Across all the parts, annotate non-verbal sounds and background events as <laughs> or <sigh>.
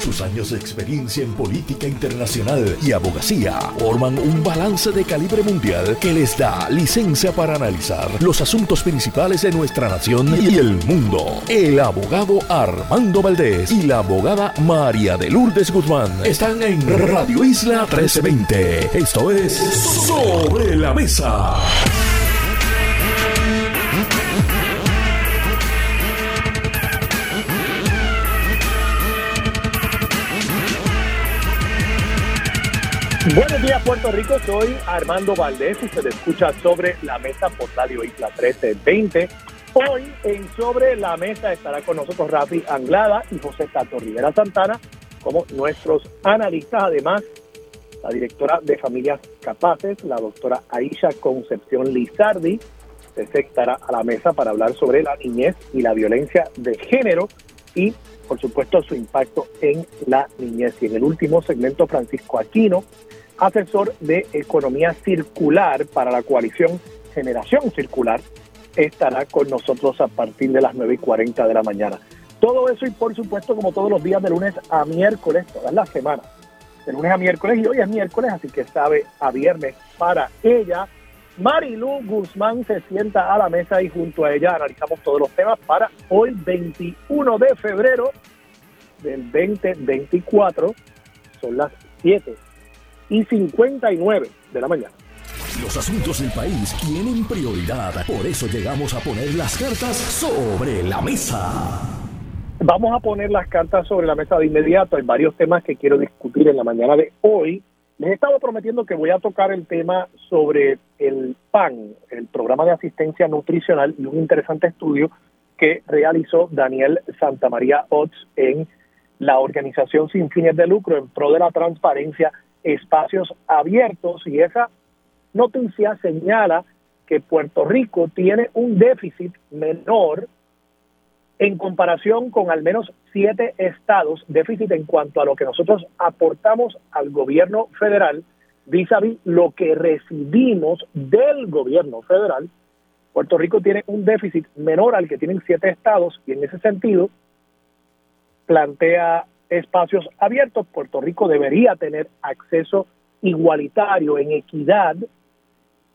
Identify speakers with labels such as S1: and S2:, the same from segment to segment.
S1: Sus años de experiencia en política internacional y abogacía forman un balance de calibre mundial que les da licencia para analizar los asuntos principales de nuestra nación y el mundo. El abogado Armando Valdés y la abogada María de Lourdes Guzmán están en Radio Isla 1320. Esto es Sobre la Mesa.
S2: Buenos días Puerto Rico, soy Armando Valdés le escucha sobre la mesa por Radio Isla 1320. Hoy en Sobre la Mesa estará con nosotros Rafi Anglada y José Tato Rivera Santana como nuestros analistas. Además, la directora de Familias Capaces, la doctora Aisha Concepción Lizardi, se estará a la mesa para hablar sobre la niñez y la violencia de género y, por supuesto, su impacto en la niñez. Y en el último segmento, Francisco Aquino, asesor de economía circular para la coalición Generación Circular, estará con nosotros a partir de las 9 y 40 de la mañana. Todo eso y por supuesto como todos los días de lunes a miércoles, todas las semanas, de lunes a miércoles y hoy es miércoles, así que sabe a viernes para ella. Marilu Guzmán se sienta a la mesa y junto a ella analizamos todos los temas para hoy 21 de febrero del 2024. Son las 7 y 59 de la mañana.
S1: Los asuntos del país tienen prioridad, por eso llegamos a poner las cartas sobre la mesa.
S2: Vamos a poner las cartas sobre la mesa de inmediato. Hay varios temas que quiero discutir en la mañana de hoy. He estado prometiendo que voy a tocar el tema sobre el PAN, el programa de asistencia nutricional, y un interesante estudio que realizó Daniel Santamaría Ots en la organización sin fines de lucro en pro de la transparencia espacios abiertos. Y esa noticia señala que Puerto Rico tiene un déficit menor en comparación con al menos siete estados, déficit en cuanto a lo que nosotros aportamos al gobierno federal vis a vis lo que recibimos del gobierno federal. Puerto Rico tiene un déficit menor al que tienen siete estados y en ese sentido plantea espacios abiertos, Puerto Rico debería tener acceso igualitario en equidad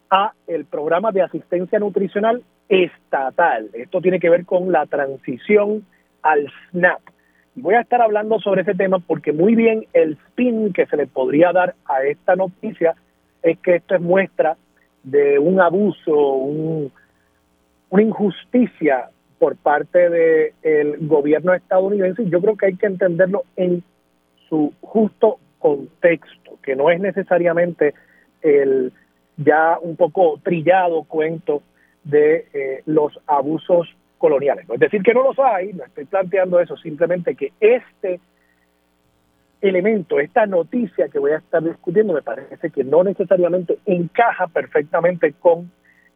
S2: a el programa de asistencia nutricional estatal. Esto tiene que ver con la transición al SNAP. Voy a estar hablando sobre ese tema porque muy bien el spin que se le podría dar a esta noticia es que esto es muestra de un abuso, un, una injusticia por parte del gobierno estadounidense y yo creo que hay que entenderlo en su justo contexto, que no es necesariamente el ya un poco trillado cuento de eh, los abusos coloniales. Es decir, que no los hay, no estoy planteando eso, simplemente que este elemento, esta noticia que voy a estar discutiendo, me parece que no necesariamente encaja perfectamente con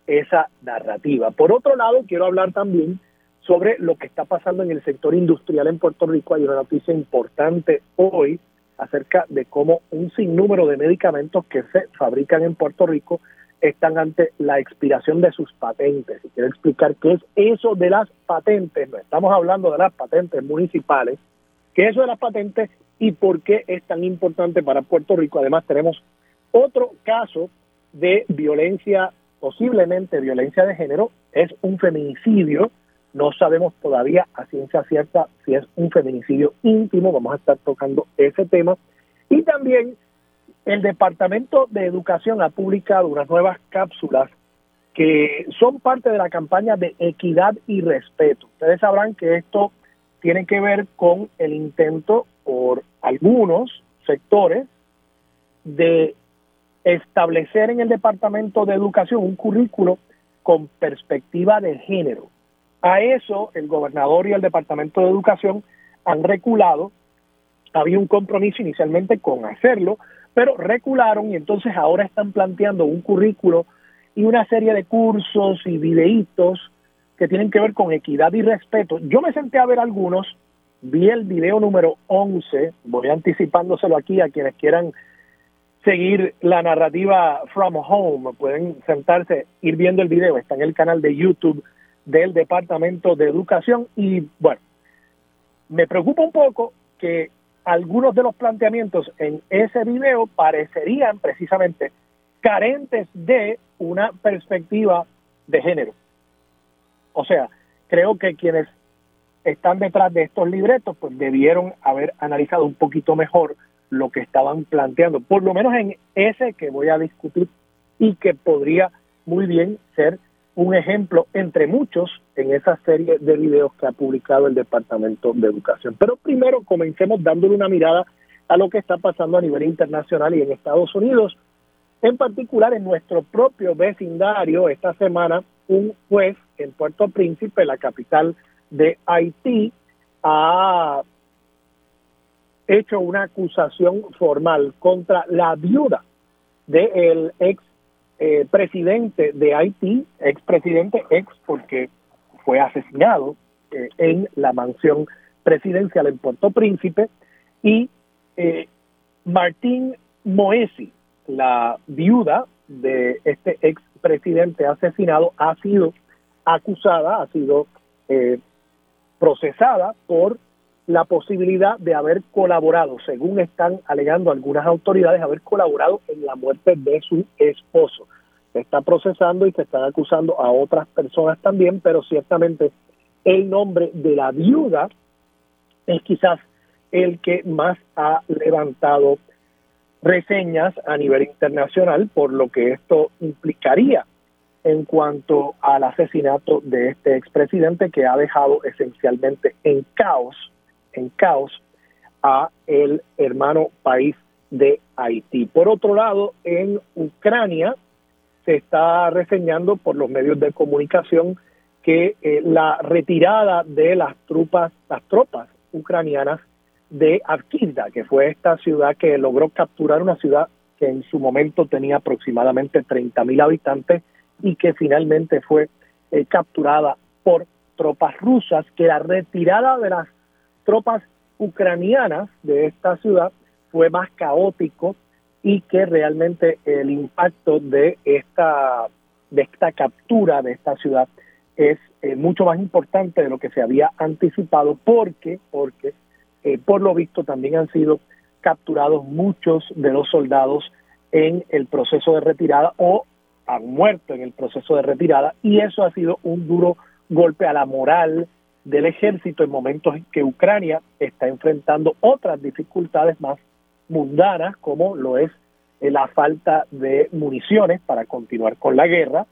S2: esa narrativa. Por otro lado, quiero hablar también sobre lo que está pasando en el sector industrial en Puerto Rico. Hay una noticia importante hoy acerca de cómo un sinnúmero de medicamentos que se fabrican en Puerto Rico están ante la expiración de sus patentes. Y quiero explicar qué es eso de las patentes. No estamos hablando de las patentes municipales. ¿Qué es eso de las patentes y por qué es tan importante para Puerto Rico? Además, tenemos otro caso de violencia, posiblemente violencia de género, es un feminicidio no sabemos todavía a ciencia cierta si es un feminicidio íntimo, vamos a estar tocando ese tema. Y también el Departamento de Educación ha publicado unas nuevas cápsulas que son parte de la campaña de equidad y respeto. Ustedes sabrán que esto tiene que ver con el intento por algunos sectores de establecer en el Departamento de Educación un currículo con perspectiva de género. A eso el gobernador y el Departamento de Educación han reculado. Había un compromiso inicialmente con hacerlo, pero recularon y entonces ahora están planteando un currículo y una serie de cursos y videitos que tienen que ver con equidad y respeto. Yo me senté a ver algunos, vi el video número 11, voy anticipándoselo aquí a quienes quieran seguir la narrativa From Home, pueden sentarse, ir viendo el video, está en el canal de YouTube del Departamento de Educación y bueno, me preocupa un poco que algunos de los planteamientos en ese video parecerían precisamente carentes de una perspectiva de género. O sea, creo que quienes están detrás de estos libretos pues debieron haber analizado un poquito mejor lo que estaban planteando, por lo menos en ese que voy a discutir y que podría muy bien ser un ejemplo entre muchos en esa serie de videos que ha publicado el Departamento de Educación. Pero primero comencemos dándole una mirada a lo que está pasando a nivel internacional y en Estados Unidos, en particular en nuestro propio vecindario. Esta semana, un juez en Puerto Príncipe, la capital de Haití, ha hecho una acusación formal contra la viuda del ex eh, presidente de Haití, ex presidente, ex porque fue asesinado eh, en la mansión presidencial en Puerto Príncipe, y eh, Martín Moesi, la viuda de este ex presidente asesinado, ha sido acusada, ha sido procesada por la posibilidad de haber colaborado, según están alegando algunas autoridades, haber colaborado en la muerte de su esposo. Se está procesando y se están acusando a otras personas también, pero ciertamente el nombre de la viuda es quizás el que más ha levantado reseñas a nivel internacional por lo que esto implicaría en cuanto al asesinato de este expresidente que ha dejado esencialmente en caos en caos a el hermano país de Haití. Por otro lado, en Ucrania se está reseñando por los medios de comunicación que eh, la retirada de las tropas, las tropas ucranianas de Avkivda, que fue esta ciudad que logró capturar una ciudad que en su momento tenía aproximadamente 30 mil habitantes y que finalmente fue eh, capturada por tropas rusas, que la retirada de las tropas ucranianas de esta ciudad fue más caótico y que realmente el impacto de esta de esta captura de esta ciudad es eh, mucho más importante de lo que se había anticipado porque porque eh, por lo visto también han sido capturados muchos de los soldados en el proceso de retirada o han muerto en el proceso de retirada y eso ha sido un duro golpe a la moral del ejército en momentos en que Ucrania está enfrentando otras dificultades más mundanas, como lo es eh, la falta de municiones para continuar con la guerra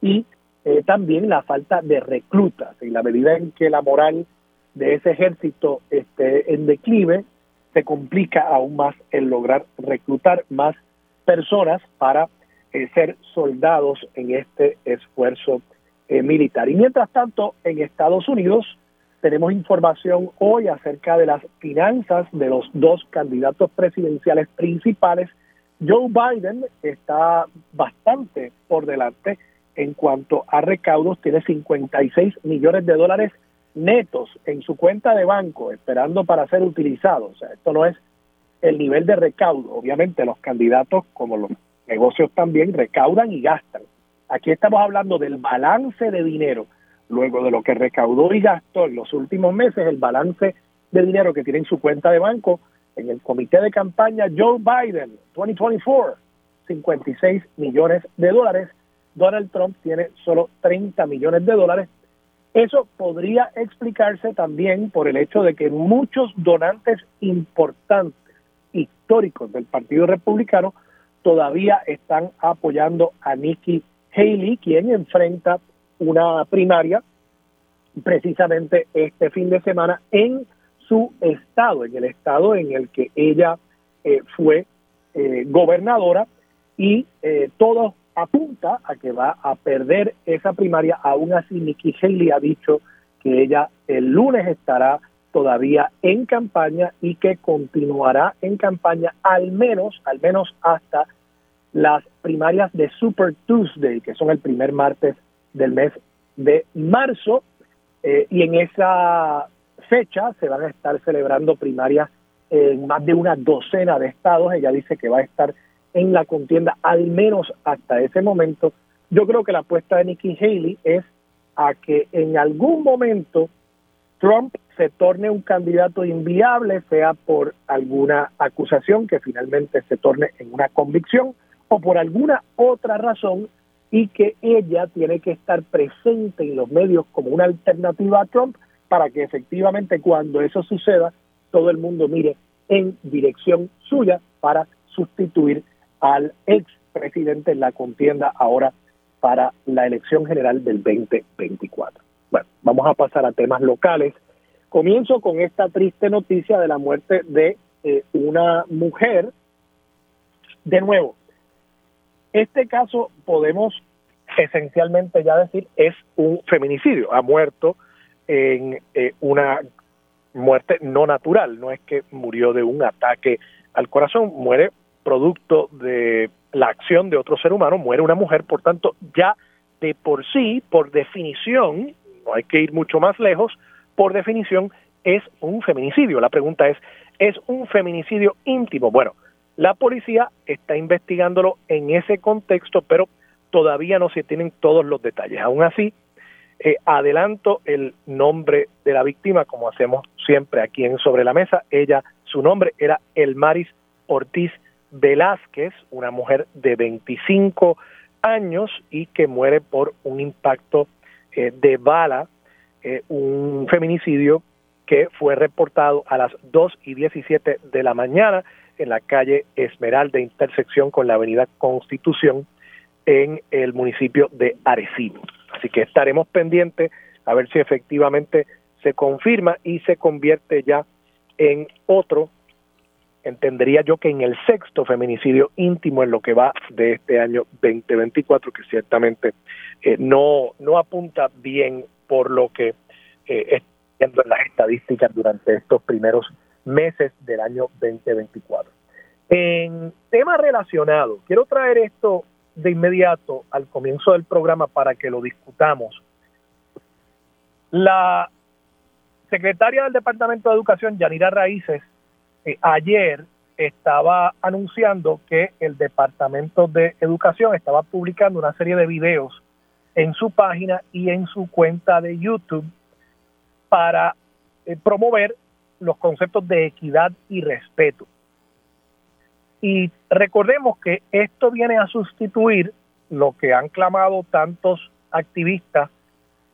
S2: y eh, también la falta de reclutas. En la medida en que la moral de ese ejército esté en declive, se complica aún más el lograr reclutar más personas para eh, ser soldados en este esfuerzo eh, militar. Y mientras tanto, en Estados Unidos tenemos información hoy acerca de las finanzas de los dos candidatos presidenciales principales. Joe Biden está bastante por delante en cuanto a recaudos, tiene 56 millones de dólares netos en su cuenta de banco esperando para ser utilizados. O sea, esto no es el nivel de recaudo. Obviamente los candidatos, como los negocios también, recaudan y gastan. Aquí estamos hablando del balance de dinero, luego de lo que recaudó y gastó en los últimos meses, el balance de dinero que tiene en su cuenta de banco en el comité de campaña Joe Biden 2024, 56 millones de dólares. Donald Trump tiene solo 30 millones de dólares. Eso podría explicarse también por el hecho de que muchos donantes importantes, históricos del Partido Republicano, todavía están apoyando a Nikki Haley, quien enfrenta una primaria precisamente este fin de semana en su estado, en el estado en el que ella eh, fue eh, gobernadora y eh, todo apunta a que va a perder esa primaria. Aún así, Nikki Haley ha dicho que ella el lunes estará todavía en campaña y que continuará en campaña al menos, al menos hasta las primarias de Super Tuesday, que son el primer martes del mes de marzo, eh, y en esa fecha se van a estar celebrando primarias en más de una docena de estados. Ella dice que va a estar en la contienda al menos hasta ese momento. Yo creo que la apuesta de Nikki Haley es a que en algún momento Trump se torne un candidato inviable, sea por alguna acusación que finalmente se torne en una convicción o por alguna otra razón y que ella tiene que estar presente en los medios como una alternativa a Trump para que efectivamente cuando eso suceda todo el mundo mire en dirección suya para sustituir al ex presidente en la contienda ahora para la elección general del 2024. Bueno, vamos a pasar a temas locales. Comienzo con esta triste noticia de la muerte de eh, una mujer. De nuevo, este caso podemos esencialmente ya decir es un feminicidio. Ha muerto en eh, una muerte no natural, no es que murió de un ataque al corazón, muere producto de la acción de otro ser humano, muere una mujer, por tanto, ya de por sí, por definición, no hay que ir mucho más lejos, por definición es un feminicidio. La pregunta es, ¿es un feminicidio íntimo? Bueno, la policía está investigándolo en ese contexto, pero todavía no se tienen todos los detalles. Aún así, eh, adelanto el nombre de la víctima, como hacemos siempre aquí en Sobre la Mesa. Ella, su nombre era Elmaris Ortiz Velázquez, una mujer de 25 años y que muere por un impacto eh, de bala, eh, un feminicidio que fue reportado a las 2 y 17 de la mañana en la calle Esmeralda, intersección con la avenida Constitución en el municipio de Arecibo. Así que estaremos pendientes a ver si efectivamente se confirma y se convierte ya en otro, entendería yo que en el sexto feminicidio íntimo en lo que va de este año 2024, que ciertamente eh, no, no apunta bien por lo que eh, viendo en las estadísticas durante estos primeros meses del año 2024. En tema relacionado, quiero traer esto de inmediato al comienzo del programa para que lo discutamos. La secretaria del Departamento de Educación, Yanira Raíces, eh, ayer estaba anunciando que el Departamento de Educación estaba publicando una serie de videos en su página y en su cuenta de YouTube para eh, promover los conceptos de equidad y respeto. Y recordemos que esto viene a sustituir lo que han clamado tantos activistas,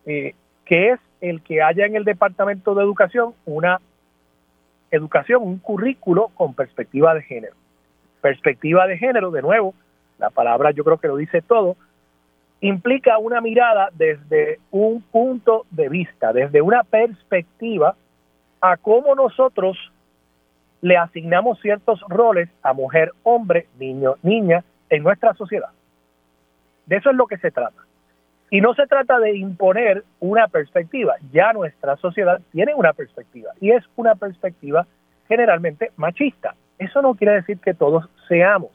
S2: eh, que es el que haya en el Departamento de Educación una educación, un currículo con perspectiva de género. Perspectiva de género, de nuevo, la palabra yo creo que lo dice todo, implica una mirada desde un punto de vista, desde una perspectiva a cómo nosotros le asignamos ciertos roles a mujer, hombre, niño, niña en nuestra sociedad. De eso es lo que se trata. Y no se trata de imponer una perspectiva, ya nuestra sociedad tiene una perspectiva y es una perspectiva generalmente machista. Eso no quiere decir que todos seamos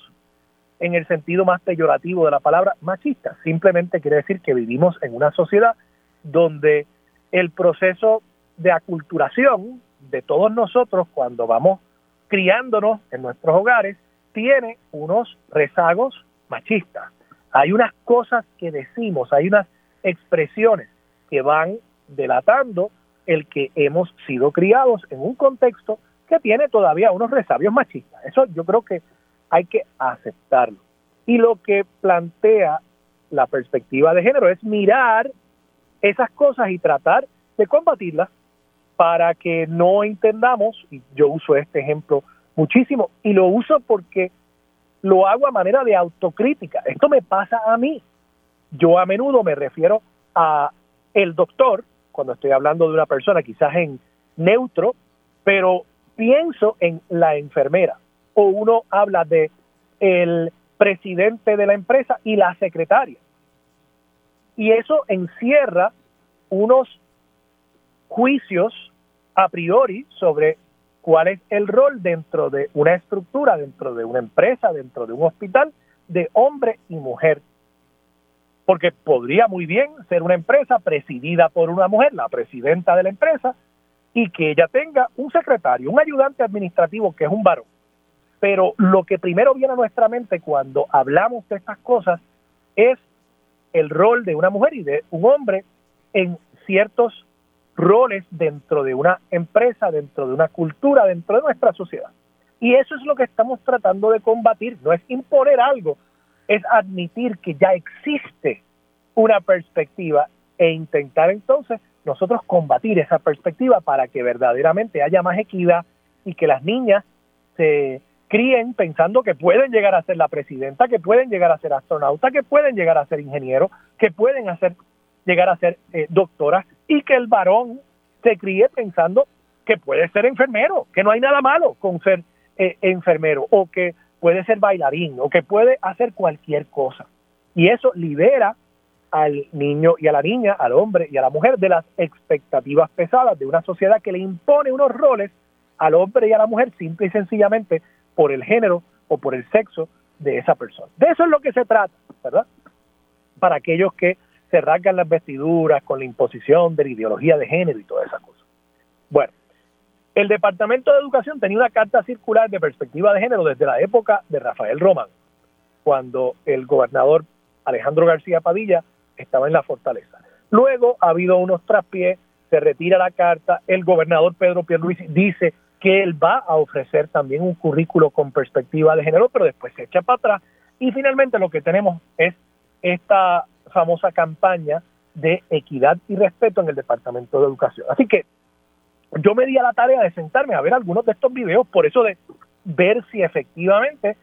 S2: en el sentido más peyorativo de la palabra machista. Simplemente quiere decir que vivimos en una sociedad donde el proceso de aculturación de todos nosotros cuando vamos criándonos en nuestros hogares tiene unos rezagos machistas. Hay unas cosas que decimos, hay unas expresiones que van delatando el que hemos sido criados en un contexto que tiene todavía unos resabios machistas. Eso yo creo que hay que aceptarlo. Y lo que plantea la perspectiva de género es mirar esas cosas y tratar de combatirlas para que no entendamos, y yo uso este ejemplo muchísimo, y lo uso porque lo hago a manera de autocrítica. Esto me pasa a mí. Yo a menudo me refiero a el doctor, cuando estoy hablando de una persona quizás en neutro, pero pienso en la enfermera o uno habla de el presidente de la empresa y la secretaria. Y eso encierra unos juicios a priori sobre cuál es el rol dentro de una estructura, dentro de una empresa, dentro de un hospital, de hombre y mujer. Porque podría muy bien ser una empresa presidida por una mujer, la presidenta de la empresa, y que ella tenga un secretario, un ayudante administrativo que es un varón. Pero lo que primero viene a nuestra mente cuando hablamos de estas cosas es el rol de una mujer y de un hombre en ciertos roles dentro de una empresa, dentro de una cultura, dentro de nuestra sociedad. Y eso es lo que estamos tratando de combatir, no es imponer algo, es admitir que ya existe una perspectiva e intentar entonces nosotros combatir esa perspectiva para que verdaderamente haya más equidad y que las niñas se críen pensando que pueden llegar a ser la presidenta, que pueden llegar a ser astronauta, que pueden llegar a ser ingeniero, que pueden hacer, llegar a ser eh, doctora y que el varón se críe pensando que puede ser enfermero, que no hay nada malo con ser eh, enfermero o que puede ser bailarín o que puede hacer cualquier cosa. Y eso libera al niño y a la niña, al hombre y a la mujer de las expectativas pesadas de una sociedad que le impone unos roles al hombre y a la mujer simple y sencillamente por el género o por el sexo de esa persona. De eso es lo que se trata, ¿verdad? Para aquellos que se rasgan las vestiduras con la imposición de la ideología de género y toda esa cosa. Bueno, el Departamento de Educación tenía una carta circular de perspectiva de género desde la época de Rafael Román, cuando el gobernador Alejandro García Padilla estaba en la fortaleza. Luego ha habido unos traspiés, se retira la carta, el gobernador Pedro Pierluisi dice que él va a ofrecer también un currículo con perspectiva de género, pero después se echa para atrás. Y finalmente lo que tenemos es esta famosa campaña de equidad y respeto en el Departamento de Educación. Así que yo me di a la tarea de sentarme a ver algunos de estos videos, por eso de ver si efectivamente,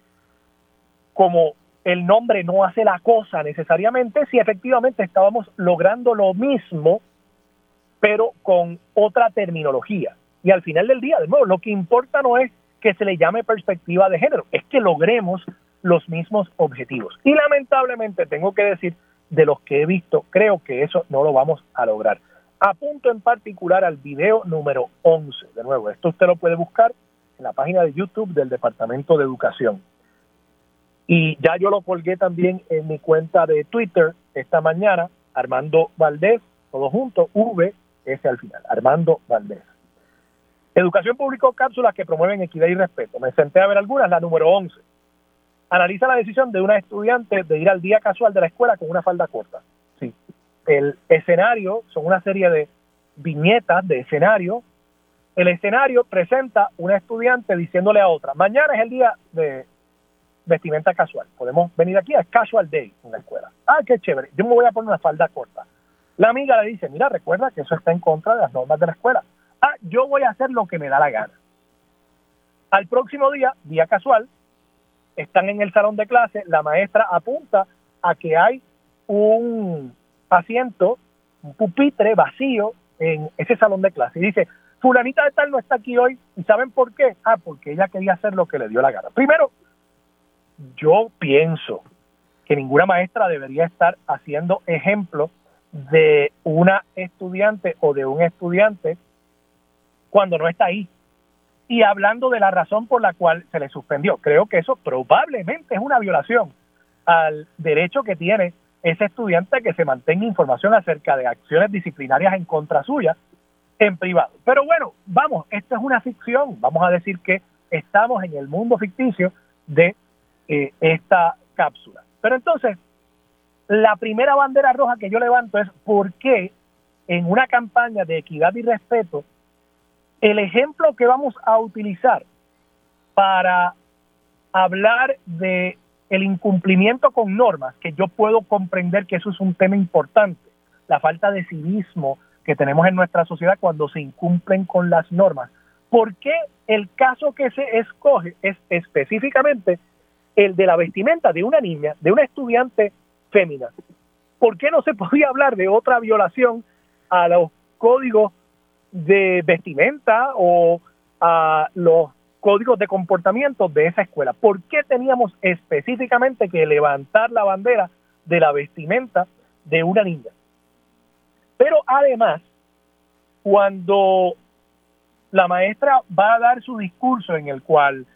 S2: como el nombre no hace la cosa necesariamente, si efectivamente estábamos logrando lo mismo, pero con otra terminología. Y al final del día, de nuevo, lo que importa no es que se le llame perspectiva de género, es que logremos los mismos objetivos. Y lamentablemente tengo que decir, de los que he visto, creo que eso no lo vamos a lograr. Apunto en particular al video número 11. De nuevo, esto usted lo puede buscar en la página de YouTube del Departamento de Educación. Y ya yo lo colgué también en mi cuenta de Twitter esta mañana, Armando Valdés, todo junto, V, ese al final, Armando Valdés. Educación publicó cápsulas que promueven equidad y respeto. Me senté a ver algunas, la número 11. Analiza la decisión de una estudiante de ir al día casual de la escuela con una falda corta. Sí. El escenario son una serie de viñetas de escenario. El escenario presenta una estudiante diciéndole a otra, mañana es el día de vestimenta casual. Podemos venir aquí, es casual day en la escuela. Ah, qué chévere, yo me voy a poner una falda corta. La amiga le dice, mira, recuerda que eso está en contra de las normas de la escuela ah, yo voy a hacer lo que me da la gana. Al próximo día, día casual, están en el salón de clase, la maestra apunta a que hay un asiento, un pupitre vacío en ese salón de clase y dice, fulanita de tal no está aquí hoy y ¿saben por qué? Ah, porque ella quería hacer lo que le dio la gana. Primero, yo pienso que ninguna maestra debería estar haciendo ejemplo de una estudiante o de un estudiante cuando no está ahí. Y hablando de la razón por la cual se le suspendió, creo que eso probablemente es una violación al derecho que tiene ese estudiante que se mantenga información acerca de acciones disciplinarias en contra suya en privado. Pero bueno, vamos, esto es una ficción, vamos a decir que estamos en el mundo ficticio de eh, esta cápsula. Pero entonces, la primera bandera roja que yo levanto es por qué en una campaña de equidad y respeto el ejemplo que vamos a utilizar para hablar de el incumplimiento con normas, que yo puedo comprender que eso es un tema importante, la falta de civismo que tenemos en nuestra sociedad cuando se incumplen con las normas. ¿Por qué el caso que se escoge es específicamente el de la vestimenta de una niña, de una estudiante fémina? ¿Por qué no se podía hablar de otra violación a los códigos de vestimenta o a los códigos de comportamiento de esa escuela. ¿Por qué teníamos específicamente que levantar la bandera de la vestimenta de una niña? Pero además, cuando la maestra va a dar su discurso en el cual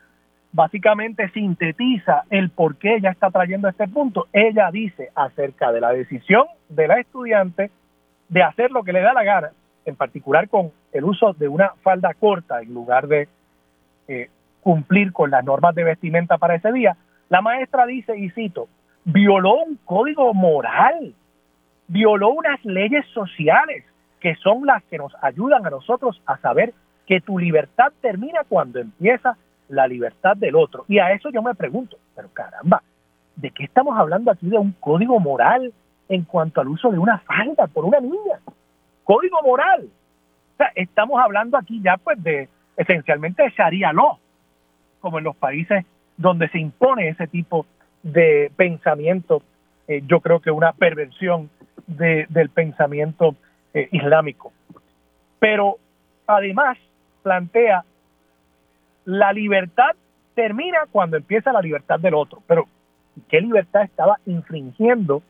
S2: básicamente sintetiza el por qué ella está trayendo este punto, ella dice acerca de la decisión de la estudiante de hacer lo que le da la gana en particular con el uso de una falda corta en lugar de eh, cumplir con las normas de vestimenta para ese día, la maestra dice, y cito, violó un código moral, violó unas leyes sociales, que son las que nos ayudan a nosotros a saber que tu libertad termina cuando empieza la libertad del otro. Y a eso yo me pregunto, pero caramba, ¿de qué estamos hablando aquí de un código moral en cuanto al uso de una falda por una niña? Código moral. O sea, estamos hablando aquí ya pues de esencialmente de Sharia law, como en los países donde se impone ese tipo de pensamiento, eh, yo creo que una perversión de, del pensamiento eh, islámico. Pero además plantea la libertad termina cuando empieza la libertad del otro. Pero ¿qué libertad estaba infringiendo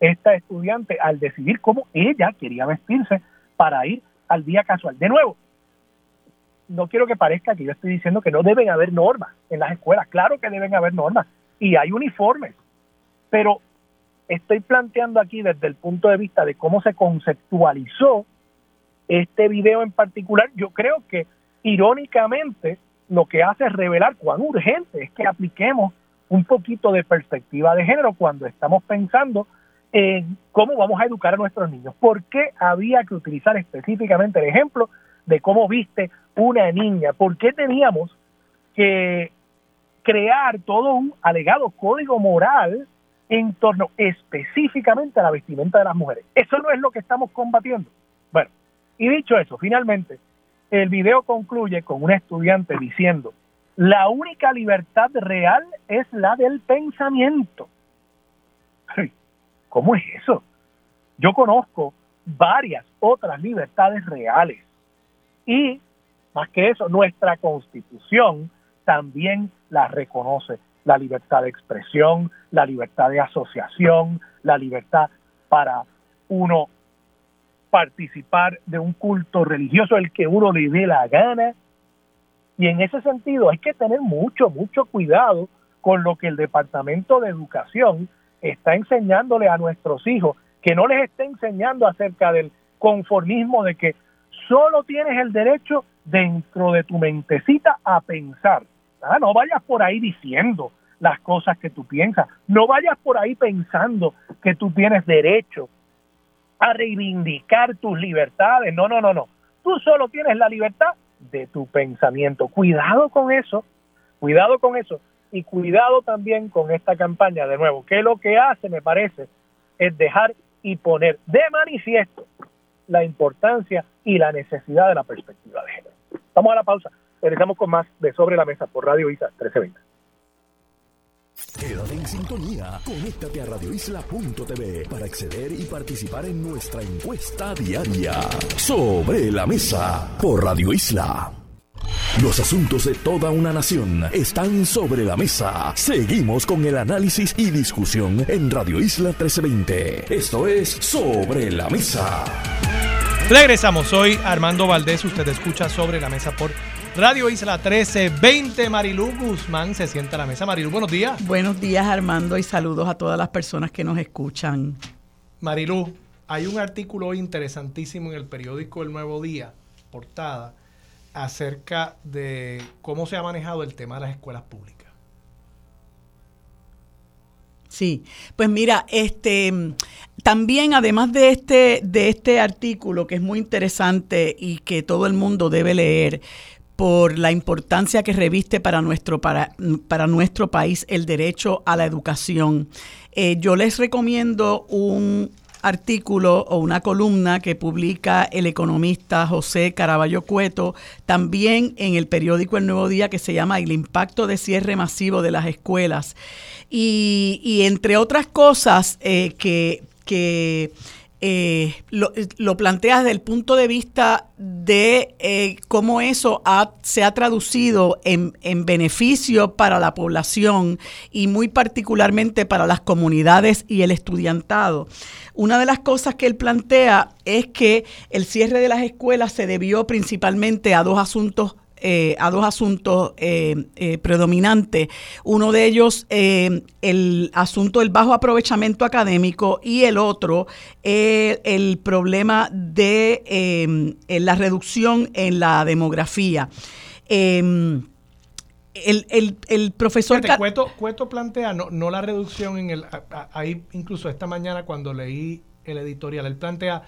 S2: esta estudiante al decidir cómo ella quería vestirse para ir al día casual? De nuevo, no quiero que parezca que yo estoy diciendo que no deben haber normas en las escuelas. Claro que deben haber normas y hay uniformes, pero estoy planteando aquí desde el punto de vista de cómo se conceptualizó este video en particular. Yo creo que irónicamente lo que hace es revelar cuán urgente es que apliquemos un poquito de perspectiva de género cuando estamos pensando en cómo vamos a educar a nuestros niños. ¿Por qué había que utilizar específicamente el ejemplo de cómo viste una niña? ¿Por qué teníamos que crear todo un alegado código moral en torno específicamente a la vestimenta de las mujeres? Eso no es lo que estamos combatiendo. Bueno, y dicho eso, finalmente, el video concluye con un estudiante diciendo, la única libertad real es la del pensamiento. ¿Cómo es eso? Yo conozco varias otras libertades reales. Y, más que eso, nuestra constitución también la reconoce. La libertad de expresión, la libertad de asociación, la libertad para uno participar de un culto religioso el que uno le dé la gana. Y en ese sentido hay que tener mucho, mucho cuidado con lo que el Departamento de Educación está enseñándole a nuestros hijos, que no les esté enseñando acerca del conformismo de que solo tienes el derecho dentro de tu mentecita a pensar. Ah, no vayas por ahí diciendo las cosas que tú piensas, no vayas por ahí pensando que tú tienes derecho a reivindicar tus libertades. No, no, no, no. Tú solo tienes la libertad de tu pensamiento. Cuidado con eso, cuidado con eso. Y cuidado también con esta campaña, de nuevo, que lo que hace, me parece, es dejar y poner de manifiesto la importancia y la necesidad de la perspectiva de género. Vamos a la pausa. Regresamos con más de Sobre la Mesa por Radio Isa 1320.
S1: Quédate en sintonía. Conéctate a radioisla.tv para acceder y participar en nuestra encuesta diaria. Sobre la mesa por Radio Isla. Los asuntos de toda una nación están sobre la mesa. Seguimos con el análisis y discusión en Radio Isla 1320. Esto es Sobre la Mesa.
S3: Regresamos. Soy Armando Valdés. Usted escucha Sobre la Mesa por Radio Isla 1320, Marilu Guzmán se sienta a la mesa. Marilu, buenos días.
S4: Buenos días, Armando, y saludos a todas las personas que nos escuchan.
S3: Marilu, hay un artículo interesantísimo en el periódico El Nuevo Día, portada, acerca de cómo se ha manejado el tema de las escuelas públicas.
S4: Sí, pues mira, este también además de este de este artículo que es muy interesante y que todo el mundo debe leer, por la importancia que reviste para nuestro, para, para nuestro país el derecho a la educación. Eh, yo les recomiendo un artículo o una columna que publica el economista José Caraballo Cueto, también en el periódico El Nuevo Día, que se llama El impacto de cierre masivo de las escuelas. Y, entre otras cosas eh, que, que eh, lo, lo, planteas desde el punto de vista de eh, cómo eso se ha traducido en, en, beneficio para la población y muy particularmente para las comunidades y el estudiantado. Una de las cosas que él plantea es que el cierre de las escuelas se debió principalmente a dos asuntos eh, a dos asuntos eh, eh, predominantes. Uno de ellos, el asunto del bajo aprovechamiento académico y el otro, el problema de la reducción en la demografía. El, el, profesor...
S3: Cueto, plantea no, no la reducción en el... Ahí incluso esta mañana cuando leí el editorial, él plantea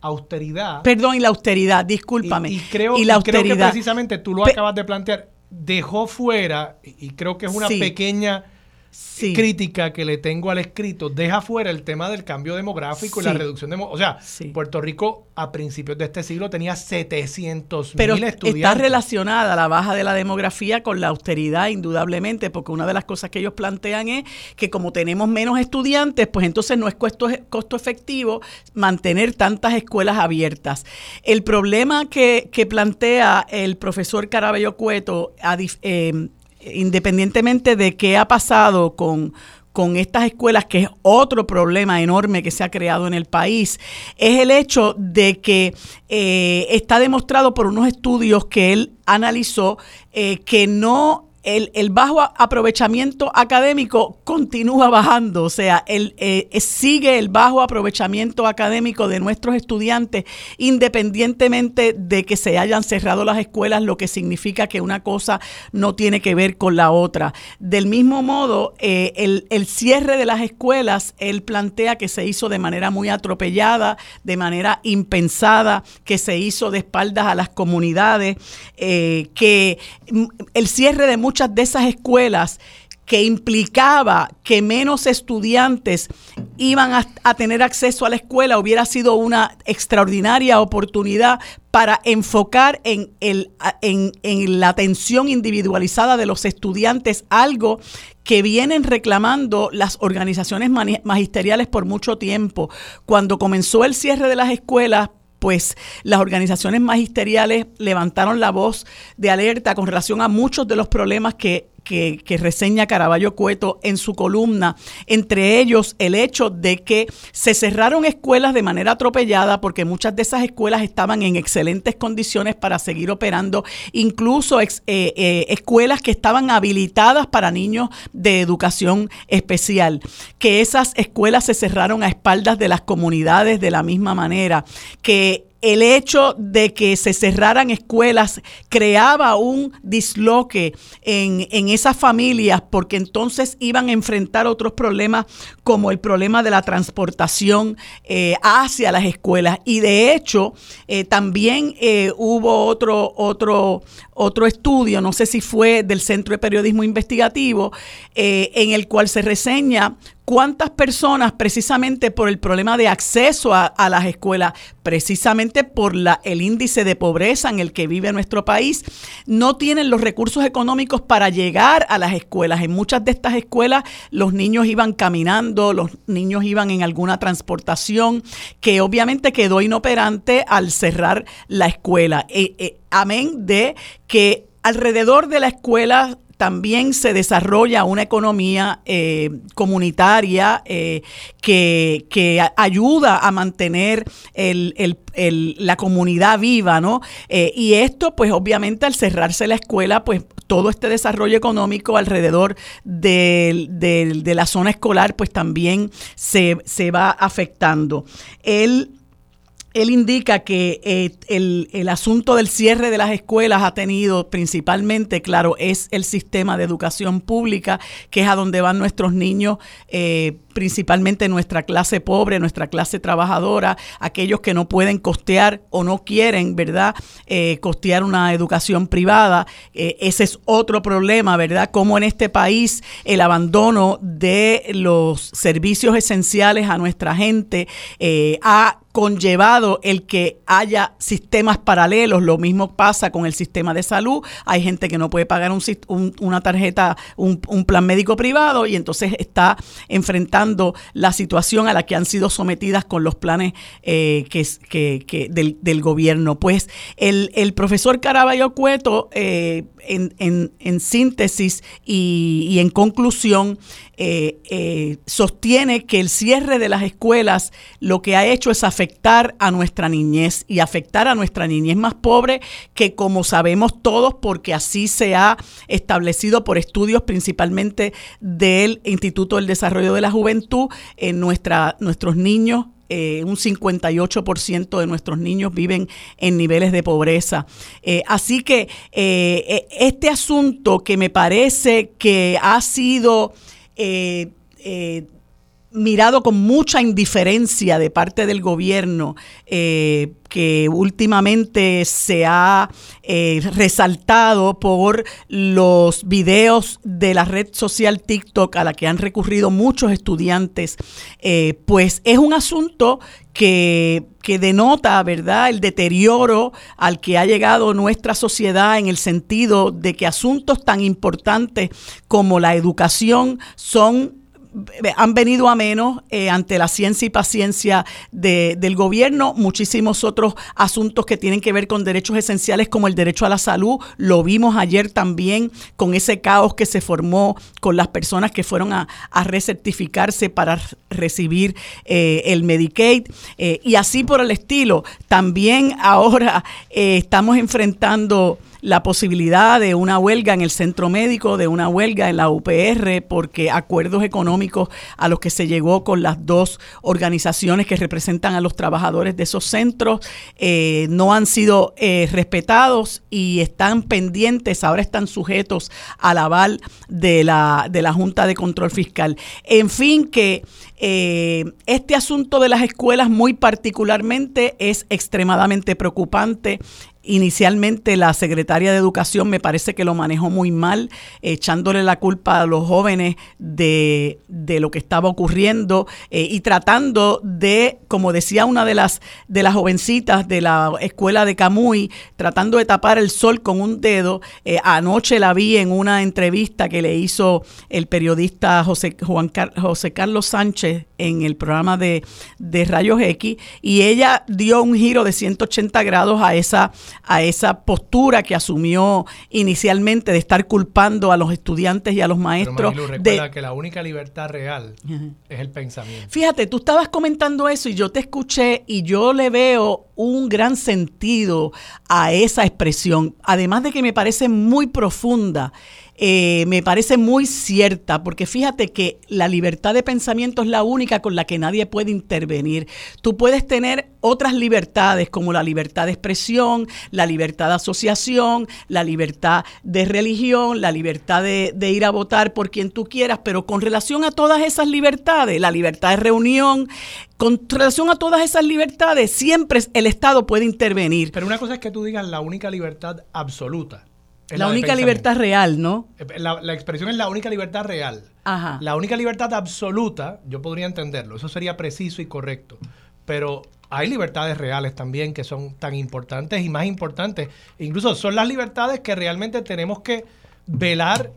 S3: austeridad.
S4: Perdón, y la austeridad, discúlpame.
S3: Y, creo,
S4: y la
S3: austeridad,
S4: austeridad.
S3: que precisamente tú lo acabas de plantear, dejó fuera, y creo que es una pequeña crítica que le tengo al escrito, deja fuera el tema del cambio demográfico y la reducción de... O sea, Puerto Rico a principios de este siglo tenía 700 mil estudiantes.
S4: está relacionada la baja de la demografía con la austeridad, indudablemente, porque una de las cosas que ellos plantean es que como tenemos menos estudiantes, pues entonces no es costo, costo efectivo mantener tantas escuelas abiertas. El problema que, plantea el profesor Carabello Cueto, eh, independientemente de qué ha pasado con, con estas escuelas, que es otro problema enorme que se ha creado en el país, es el hecho de que eh, está demostrado por unos estudios que él analizó eh, que no el, bajo aprovechamiento académico continúa bajando, o sea, el, eh, sigue el bajo aprovechamiento académico de nuestros estudiantes, independientemente de que se hayan cerrado las escuelas, lo que significa que una cosa no tiene que ver con la otra. Del mismo modo, eh, el, el cierre de las escuelas, él plantea que se hizo de manera muy atropellada, de manera impensada, que se hizo de espaldas a las comunidades, eh, que mm, el cierre de muchas de esas escuelas que implicaba que menos estudiantes iban a, tener acceso a la escuela, hubiera sido una extraordinaria oportunidad para enfocar en, el, en, en, la atención individualizada de los estudiantes, algo que vienen reclamando las organizaciones magisteriales por mucho tiempo. Cuando comenzó el cierre de las escuelas, pues las organizaciones magisteriales levantaron la voz de alerta con relación a muchos de los problemas que, que, reseña Caraballo Cueto en su columna, entre ellos el hecho de que se cerraron escuelas de manera atropellada porque muchas de esas escuelas estaban en excelentes condiciones para seguir operando, incluso eh, eh, escuelas que estaban habilitadas para niños de educación especial, que esas escuelas se cerraron a espaldas de las comunidades de la misma manera, que el hecho de que se cerraran escuelas creaba un disloque en, esas familias porque entonces iban a enfrentar otros problemas como el problema de la transportación eh, hacia las escuelas. Y de hecho, eh, también eh, hubo otro, otro, otro estudio, no sé si fue del Centro de Periodismo Investigativo, en el cual se reseña cuántas personas precisamente por el problema de acceso a, las escuelas, precisamente por el índice de pobreza en el que vive nuestro país, no tienen los recursos económicos para llegar a las escuelas. En muchas de estas escuelas los niños iban caminando, los niños iban en alguna transportación que obviamente quedó inoperante al cerrar la escuela. Eh, eh, amén de que alrededor de la escuela también se desarrolla una economía eh, comunitaria eh, que, ayuda a mantener la comunidad viva, ¿no? Eh, y esto, pues obviamente al cerrarse la escuela, pues todo este desarrollo económico alrededor de, la zona escolar, pues también se, se va afectando. Él indica que eh, el, asunto del cierre de las escuelas ha tenido principalmente, claro, es el sistema de educación pública, que es a donde van nuestros niños, eh, principalmente nuestra clase pobre, nuestra clase trabajadora, aquellos que no pueden costear o no quieren, ¿verdad?, eh, costear una educación privada. ese es otro problema, ¿verdad?, como en este país el abandono de los servicios esenciales a nuestra gente ha conllevado el que haya sistemas paralelos. Lo mismo pasa con el sistema de salud. Hay gente que no puede pagar un, una tarjeta, un, plan médico privado y entonces está enfrentando la situación a la que han sido sometidas con los planes eh, que, del, gobierno. Pues el, el profesor Caraballo Cueto, eh, en, síntesis y, en conclusión, eh, sostiene que el cierre de las escuelas lo que ha hecho es afectar a nuestra niñez y afectar a nuestra niñez más pobre, que como sabemos todos, porque así se ha establecido por estudios principalmente del Instituto del Desarrollo de la Juventud, en nuestra, nuestros niños eh, un 58% de nuestros niños viven en niveles de pobreza. Eh, así que eh, este asunto que me parece que ha sido mirado con mucha indiferencia de parte del gobierno, eh, que últimamente se ha eh, resaltado por los videos de la red social TikTok a la que han recurrido muchos estudiantes, eh, pues es un asunto que, que, denota, ¿verdad?, el deterioro al que ha llegado nuestra sociedad en el sentido de que asuntos tan importantes como la educación son han venido a menos eh, ante la ciencia y paciencia del gobierno. Muchísimos otros asuntos que tienen que ver con derechos esenciales como el derecho a la salud. Lo vimos ayer también con ese caos que se formó con las personas que fueron a, recertificarse para recibir eh, el Medicaid. Eh, y así por el estilo. También ahora estamos enfrentando la posibilidad de una huelga en el centro médico, de una huelga en la UPR, porque acuerdos económicos a los que se llegó con las dos organizaciones que representan a los trabajadores de esos centros eh, no han sido eh, respetados y están pendientes, ahora están sujetos al aval de la, de la Junta de Control Fiscal. En fin, que eh, este asunto de las escuelas muy particularmente es extremadamente preocupante. Inicialmente la secretaria de Educación me parece que lo manejó muy mal, echándole la culpa a los jóvenes de, lo que estaba ocurriendo eh, y tratando de, como decía una de las, de las jovencitas de la escuela de Camuy, tratando de tapar el sol con un dedo. Eh, anoche la vi en una entrevista que le hizo el periodista José, Juan José Carlos Sánchez en el programa de, de Rayos X y ella dio un giro de 180 grados a esa a esa postura que asumió inicialmente de estar culpando a los estudiantes y a los maestros.
S3: Pero recuerda que la única libertad real es el pensamiento.
S4: Fíjate, tú estabas comentando eso y yo te escuché y yo le veo un gran sentido a esa expresión, además de que me parece muy profunda eh, me parece muy cierta, porque fíjate que la libertad de pensamiento es la única con la que nadie puede intervenir. Tú puedes tener otras libertades como la libertad de expresión, la libertad de asociación, la libertad de religión, la libertad de, de ir a votar por quien tú quieras, pero con relación a todas esas libertades, la libertad de reunión, con relación a todas esas libertades, siempre el Estado puede intervenir.
S3: Pero una cosa es que tú digas la única libertad absoluta
S4: la, única libertad real, ¿no?
S3: Eh, la, expresión es la única libertad real. Ajá. La única libertad absoluta, yo podría entenderlo, eso sería preciso y correcto. Pero hay libertades reales también que son tan importantes y más importantes. Incluso son las libertades que realmente tenemos que velar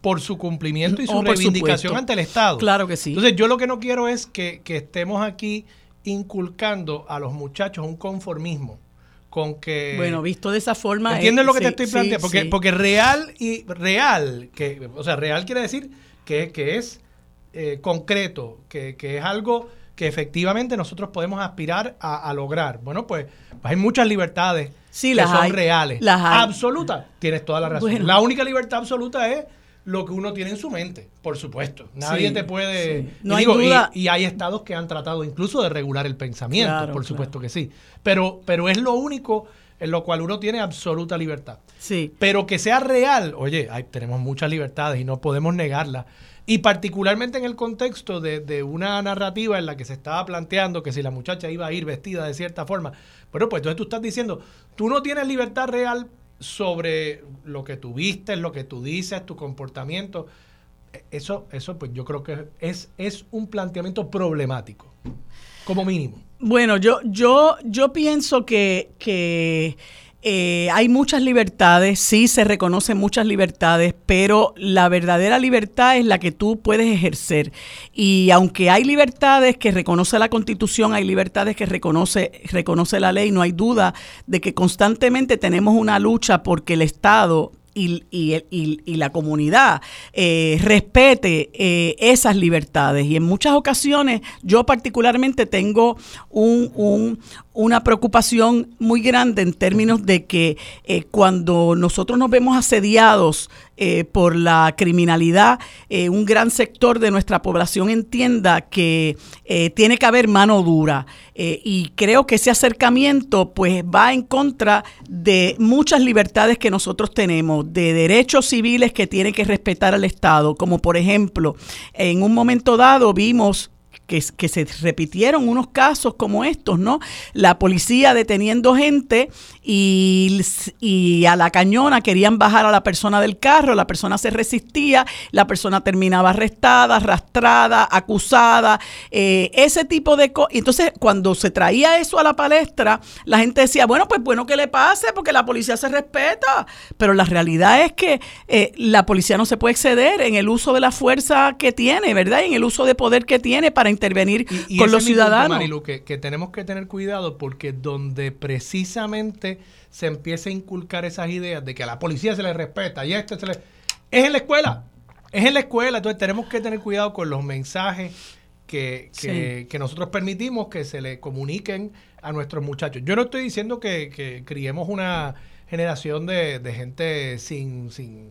S3: por su cumplimiento y su oh, reivindicación ante el Estado.
S4: Claro que sí.
S3: Entonces, yo lo que no quiero es que, que estemos aquí inculcando a los muchachos un conformismo con que...
S4: Bueno, visto de esa forma...
S3: ¿Entiendes eh, lo que te estoy planteando? porque, porque real y real, que, o sea, real quiere decir que, que es eh, concreto, que, que, es algo que efectivamente nosotros podemos aspirar a, lograr. Bueno, pues, hay muchas libertades que son reales.
S4: Las
S3: Absolutas. Tienes toda la razón. La única libertad absoluta es lo que uno tiene en su mente, por supuesto. Nadie te puede...
S4: No hay duda.
S3: Y, hay estados que han tratado incluso de regular el pensamiento, por supuesto que sí. Pero, pero es lo único en lo cual uno tiene absoluta libertad.
S4: Sí.
S3: Pero que sea real, oye, tenemos muchas libertades y no podemos negarlas. Y particularmente en el contexto de, de, una narrativa en la que se estaba planteando que si la muchacha iba a ir vestida de cierta forma, bueno, pues entonces tú estás diciendo, tú no tienes libertad real sobre lo que tú viste, lo que tú dices, tu comportamiento. Eso, eso pues yo creo que es, es un planteamiento problemático, como mínimo.
S4: Bueno, yo, yo, yo pienso que, que eh, hay muchas libertades, sí se reconocen muchas libertades, pero la verdadera libertad es la que tú puedes ejercer. Y aunque hay libertades que reconoce la Constitución, hay libertades que reconoce, reconoce la ley, no hay duda de que constantemente tenemos una lucha porque el Estado y, y, la comunidad eh, respete eh, esas libertades. Y en muchas ocasiones yo particularmente tengo un, una preocupación muy grande en términos de que eh, cuando nosotros nos vemos asediados por la criminalidad, un gran sector de nuestra población entienda que tiene que haber mano dura. y creo que ese acercamiento pues va en contra de muchas libertades que nosotros tenemos de derechos civiles que tiene que respetar al Estado, como por ejemplo, en un momento dado vimos que, se repitieron unos casos como estos, ¿no? La policía deteniendo gente y, y, a la cañona querían bajar a la persona del carro, la persona se resistía, la persona terminaba arrestada, arrastrada, acusada, eh, ese tipo de cosas. Entonces, cuando se traía eso a la palestra, la gente decía, bueno, pues bueno que le pase, porque la policía se respeta, pero la realidad es que eh, la policía no se puede exceder en el uso de la fuerza que tiene, ¿verdad? Y en el uso de poder que tiene para intervenir con los ciudadanos.
S3: que, que tenemos que tener cuidado porque donde precisamente se empieza a inculcar esas ideas de que a la policía se le respeta y esto se le... Es en la escuela, es en la escuela, entonces tenemos que tener cuidado con los mensajes que, que, nosotros permitimos que se le comuniquen a nuestros muchachos. Yo no estoy diciendo que, criemos una generación de, gente sin, sin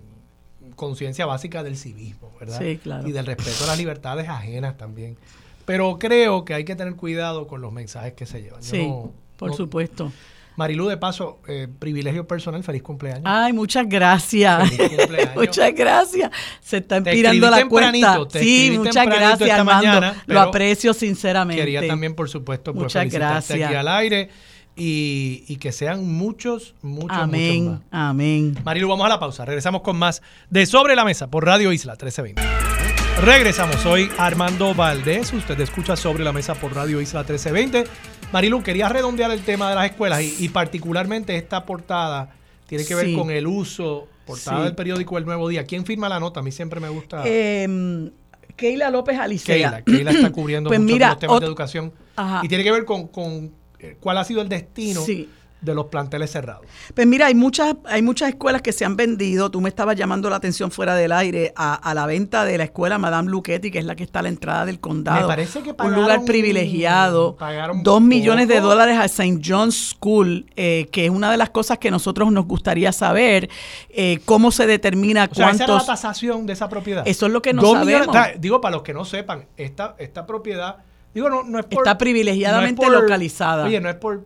S3: conciencia básica del civismo, ¿verdad?
S4: Sí, claro.
S3: Y del respeto a las libertades ajenas también. Pero creo que hay que tener cuidado con los mensajes que se llevan.
S4: sí, por supuesto.
S3: Marilu, de paso, eh, privilegio personal, feliz cumpleaños.
S4: Ay, muchas gracias. <laughs> muchas gracias. Se está empirando la cuenta. Sí, muchas gracias, Armando. Lo aprecio sinceramente.
S3: Quería también, por supuesto, pues, muchas gracias. aquí al aire. Y, y, que sean muchos, muchos,
S4: amén,
S3: muchos
S4: más. Amén.
S3: Marilu, vamos a la pausa. Regresamos con más de Sobre la Mesa por Radio Isla 1320. Regresamos. Soy Armando Valdés. Usted escucha Sobre la Mesa por Radio Isla 1320. Marilu, quería redondear el tema de las escuelas y, particularmente esta portada tiene que ver con el uso, portada del periódico El Nuevo Día. ¿Quién firma la nota? A mí siempre me gusta.
S4: Eh, Keila López Alicea.
S3: Keila, Keila está cubriendo pues muchos los temas de educación. Y tiene que ver con, con, cuál ha sido el destino sí de los planteles cerrados?
S4: Pues mira, hay muchas, hay muchas escuelas que se han vendido. Tú me estabas llamando la atención fuera del aire a, la venta de la escuela Madame Luchetti, que es la que está a la entrada del condado.
S3: Me parece que
S4: Un lugar privilegiado. Dos millones de dólares a St. John's School, eh, que es una de las cosas que nosotros nos gustaría saber, eh, cómo se determina
S3: o sea, Esa es la tasación de esa propiedad.
S4: Eso es lo que no sabemos.
S3: digo, para los que no sepan, esta, esta propiedad... Digo, no, no es por,
S4: Está privilegiadamente localizada.
S3: Oye, no es por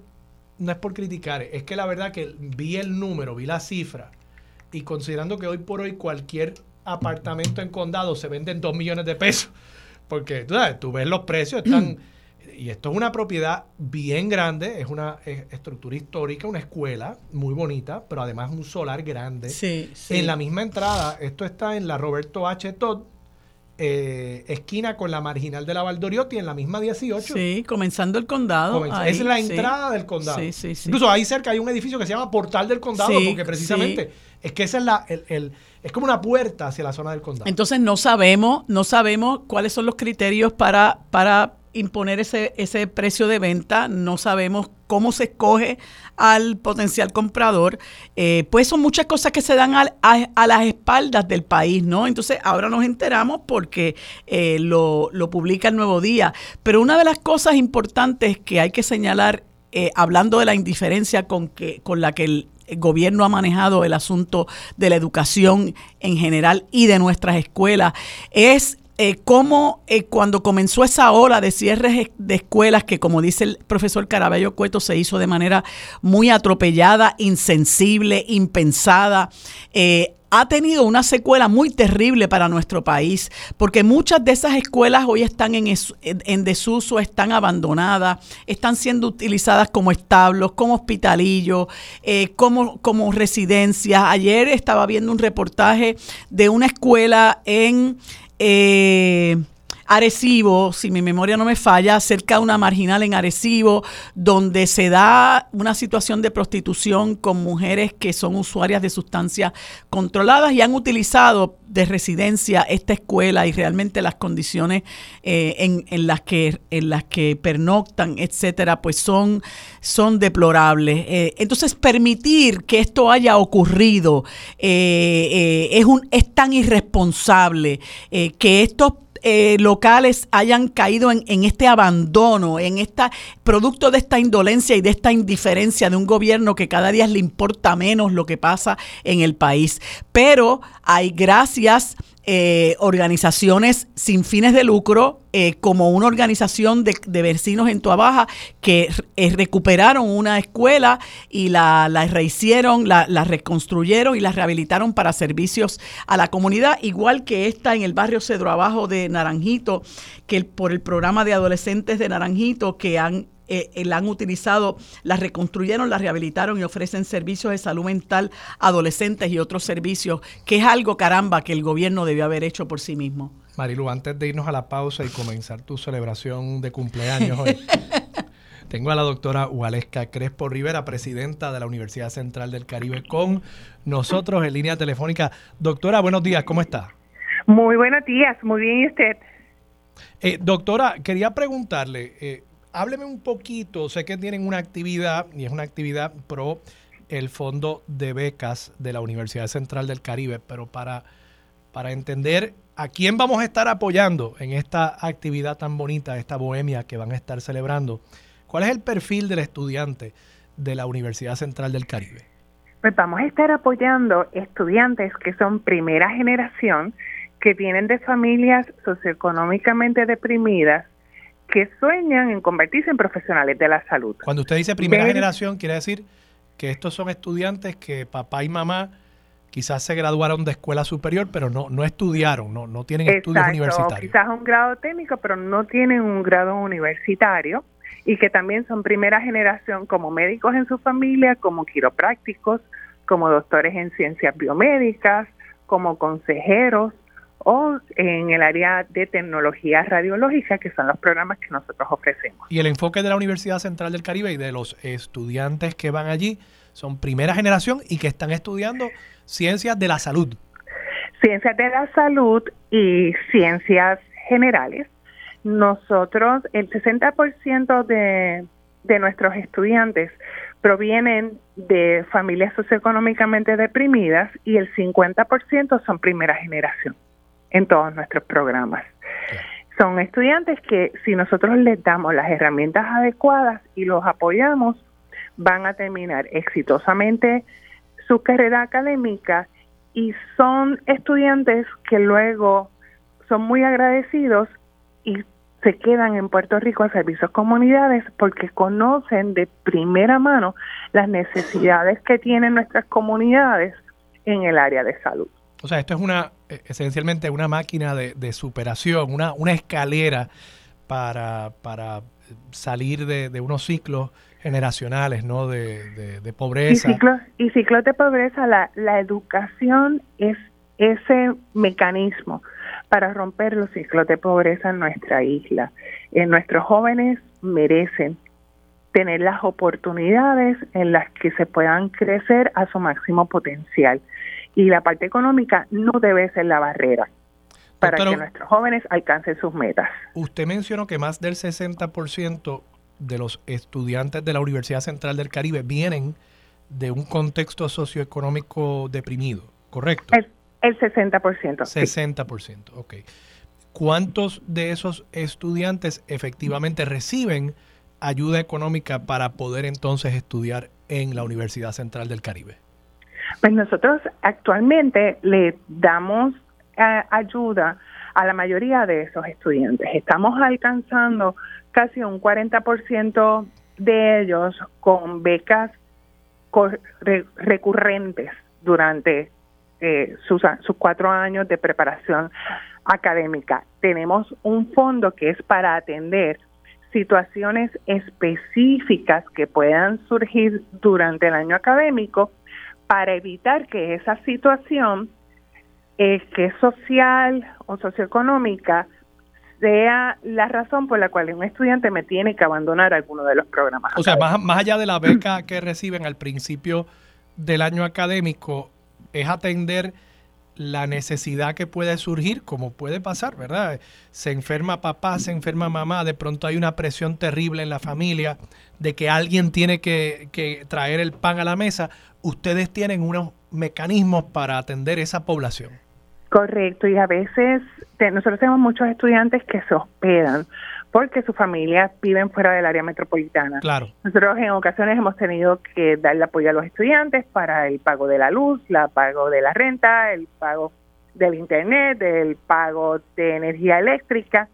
S3: no es por criticar, es que la verdad que vi el número, vi la cifra, y considerando que hoy por hoy cualquier apartamento en condado se vende en 2 millones de pesos, porque tú, sabes, tú ves los precios, están... <clears throat> y esto es una propiedad bien grande, es una estructura histórica, una escuela muy bonita, pero además un solar grande.
S4: Sí, sí.
S3: En la misma entrada, esto está en la Roberto H. Todd, eh, esquina con la marginal de la Valdoriotti en la misma 18.
S4: Sí, comenzando el condado.
S3: es la entrada del condado. Sí, sí, Incluso ahí cerca hay un edificio que se llama Portal del Condado, porque precisamente es que esa es la, el, es como una puerta hacia la zona del condado.
S4: Entonces no sabemos, no sabemos cuáles son los criterios para, para imponer ese, ese precio de venta, no sabemos cómo se escoge al potencial comprador, eh, pues son muchas cosas que se dan a, las espaldas del país, ¿no? Entonces ahora nos enteramos porque eh, lo, lo, publica el Nuevo Día, pero una de las cosas importantes que hay que señalar, eh, hablando de la indiferencia con, que, con la que el gobierno ha manejado el asunto de la educación en general y de nuestras escuelas, es eh, cómo eh, cuando comenzó esa ola de cierres de escuelas, que como dice el profesor Caraballo Cueto, se hizo de manera muy atropellada, insensible, impensada, eh, ha tenido una secuela muy terrible para nuestro país, porque muchas de esas escuelas hoy están en, desuso, están abandonadas, están siendo utilizadas como establos, como hospitalillos, eh, como, como residencias. Ayer estaba viendo un reportaje de una escuela en eh, Arecibo, si mi memoria no me falla, cerca de una marginal en Arecibo, donde se da una situación de prostitución con mujeres que son usuarias de sustancias controladas y han utilizado de residencia esta escuela y realmente las condiciones eh, en, las que en las que pernoctan, etcétera, pues son, son deplorables. Eh, entonces permitir que esto haya ocurrido eh, es un es tan irresponsable que estos eh, locales hayan caído en, este abandono, en esta producto de esta indolencia y de esta indiferencia de un gobierno que cada día le importa menos lo que pasa en el país. Pero hay gracias eh, organizaciones sin fines de lucro, eh, como una organización de, vecinos en Tuabaja que eh, recuperaron una escuela y la, la rehicieron, la, la, reconstruyeron y la rehabilitaron para servicios a la comunidad, igual que esta en el barrio Cedro Abajo de Naranjito, que por el programa de adolescentes de Naranjito que han eh, eh, la han utilizado, la reconstruyeron, la rehabilitaron y ofrecen servicios de salud mental a adolescentes y otros servicios, que es algo caramba que el gobierno debió haber hecho por sí mismo.
S3: Marilu, antes de irnos a la pausa y comenzar tu celebración de cumpleaños hoy, <laughs> tengo a la doctora Waleska Crespo Rivera, presidenta de la Universidad Central del Caribe, con nosotros en línea telefónica. Doctora, buenos días, ¿cómo está?
S5: Muy buenos días, muy bien, ¿y usted?
S3: Eh, doctora, quería preguntarle, eh, hábleme un poquito, sé que tienen una actividad y es una actividad pro el Fondo de Becas de la Universidad Central del Caribe, pero para, para entender a quién vamos a estar apoyando en esta actividad tan bonita, esta bohemia que van a estar celebrando, ¿cuál es el perfil del estudiante de la Universidad Central del Caribe?
S5: Pues vamos a estar apoyando estudiantes que son primera generación, que vienen de familias socioeconómicamente deprimidas que sueñan en convertirse en profesionales de la salud.
S3: Cuando usted dice primera generación, quiere decir que estos son estudiantes que papá y mamá quizás se graduaron de escuela superior, pero no, no estudiaron, no, no tienen estudios universitarios.
S5: Quizás un grado técnico, pero no tienen un grado universitario y que también son primera generación como médicos en su familia, como quiroprácticos, como doctores en ciencias biomédicas, como consejeros, o en el área de tecnología radiológica, que son los programas que nosotros ofrecemos.
S3: Y el enfoque de la Universidad Central del Caribe y de los estudiantes que van allí son primera generación y que están estudiando ciencias de la salud.
S5: Ciencias de la salud y ciencias generales. Nosotros, el 60% de, de nuestros estudiantes provienen de familias socioeconómicamente deprimidas y el 50% son primera generación en todos nuestros programas. Son estudiantes que si nosotros les damos las herramientas adecuadas y los apoyamos, van a terminar exitosamente su carrera académica y son estudiantes que luego son muy agradecidos y se quedan en Puerto Rico a servicios comunidades porque conocen de primera mano las necesidades que tienen nuestras comunidades en el área de salud.
S3: O sea, esto es una esencialmente una máquina de, superación, una, una escalera para, para salir de, unos ciclos generacionales, ¿no? De, pobreza.
S5: Y ciclos, y ciclos de pobreza, la, la educación es ese mecanismo para romper los ciclos de pobreza en nuestra isla. Eh, nuestros jóvenes merecen tener las oportunidades en las que se puedan crecer a su máximo potencial y la parte económica no debe ser la barrera para que nuestros jóvenes alcancen sus metas.
S3: Usted mencionó que más del 60% de los estudiantes de la Universidad Central del Caribe vienen de un contexto socioeconómico deprimido, ¿correcto?
S5: El, el 60%.
S3: 60%, ok. ¿Cuántos de esos estudiantes efectivamente reciben ayuda económica para poder entonces estudiar en la Universidad Central del Caribe?
S5: Pues nosotros actualmente le damos eh, ayuda a la mayoría de esos estudiantes. Estamos alcanzando casi un 40% de ellos con becas recurrentes durante eh, sus, sus cuatro años de preparación académica. Tenemos un fondo que es para atender situaciones específicas que puedan surgir durante el año académico para evitar que esa situación, eh, que es social o socioeconómica, sea la razón por la cual un estudiante me tiene que abandonar alguno de los programas.
S3: O sea, más, más allá de la beca <clears throat> que reciben al principio del año académico, es atender la necesidad que puede surgir, como puede pasar, ¿verdad? Se enferma papá, se enferma mamá, de pronto hay una presión terrible en la familia de que alguien tiene que, que traer el pan a la mesa. Ustedes tienen unos mecanismos para atender esa población.
S5: Correcto, y a veces nosotros tenemos muchos estudiantes que se hospedan porque sus familias viven fuera del área metropolitana.
S3: Claro.
S5: Nosotros en ocasiones hemos tenido que darle apoyo a los estudiantes para el pago de la luz, el pago de la renta, el pago del internet, del pago de energía eléctrica,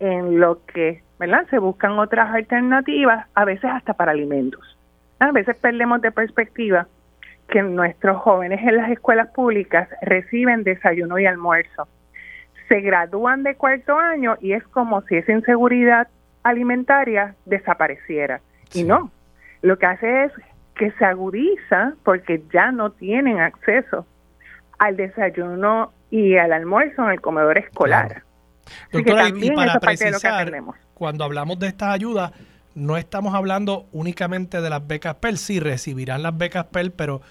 S5: en lo que ¿verdad? se buscan otras alternativas, a veces hasta para alimentos. A veces perdemos de perspectiva que nuestros jóvenes en las escuelas públicas reciben desayuno y almuerzo. Se gradúan de cuarto año y es como si esa inseguridad alimentaria desapareciera. Y no, lo que hace es que se agudiza porque ya no tienen acceso al desayuno y al almuerzo en el comedor escolar.
S3: Doctora, y para precisar, cuando hablamos de estas ayudas, no estamos hablando únicamente de las becas PEL, sí recibirán las becas PEL, pero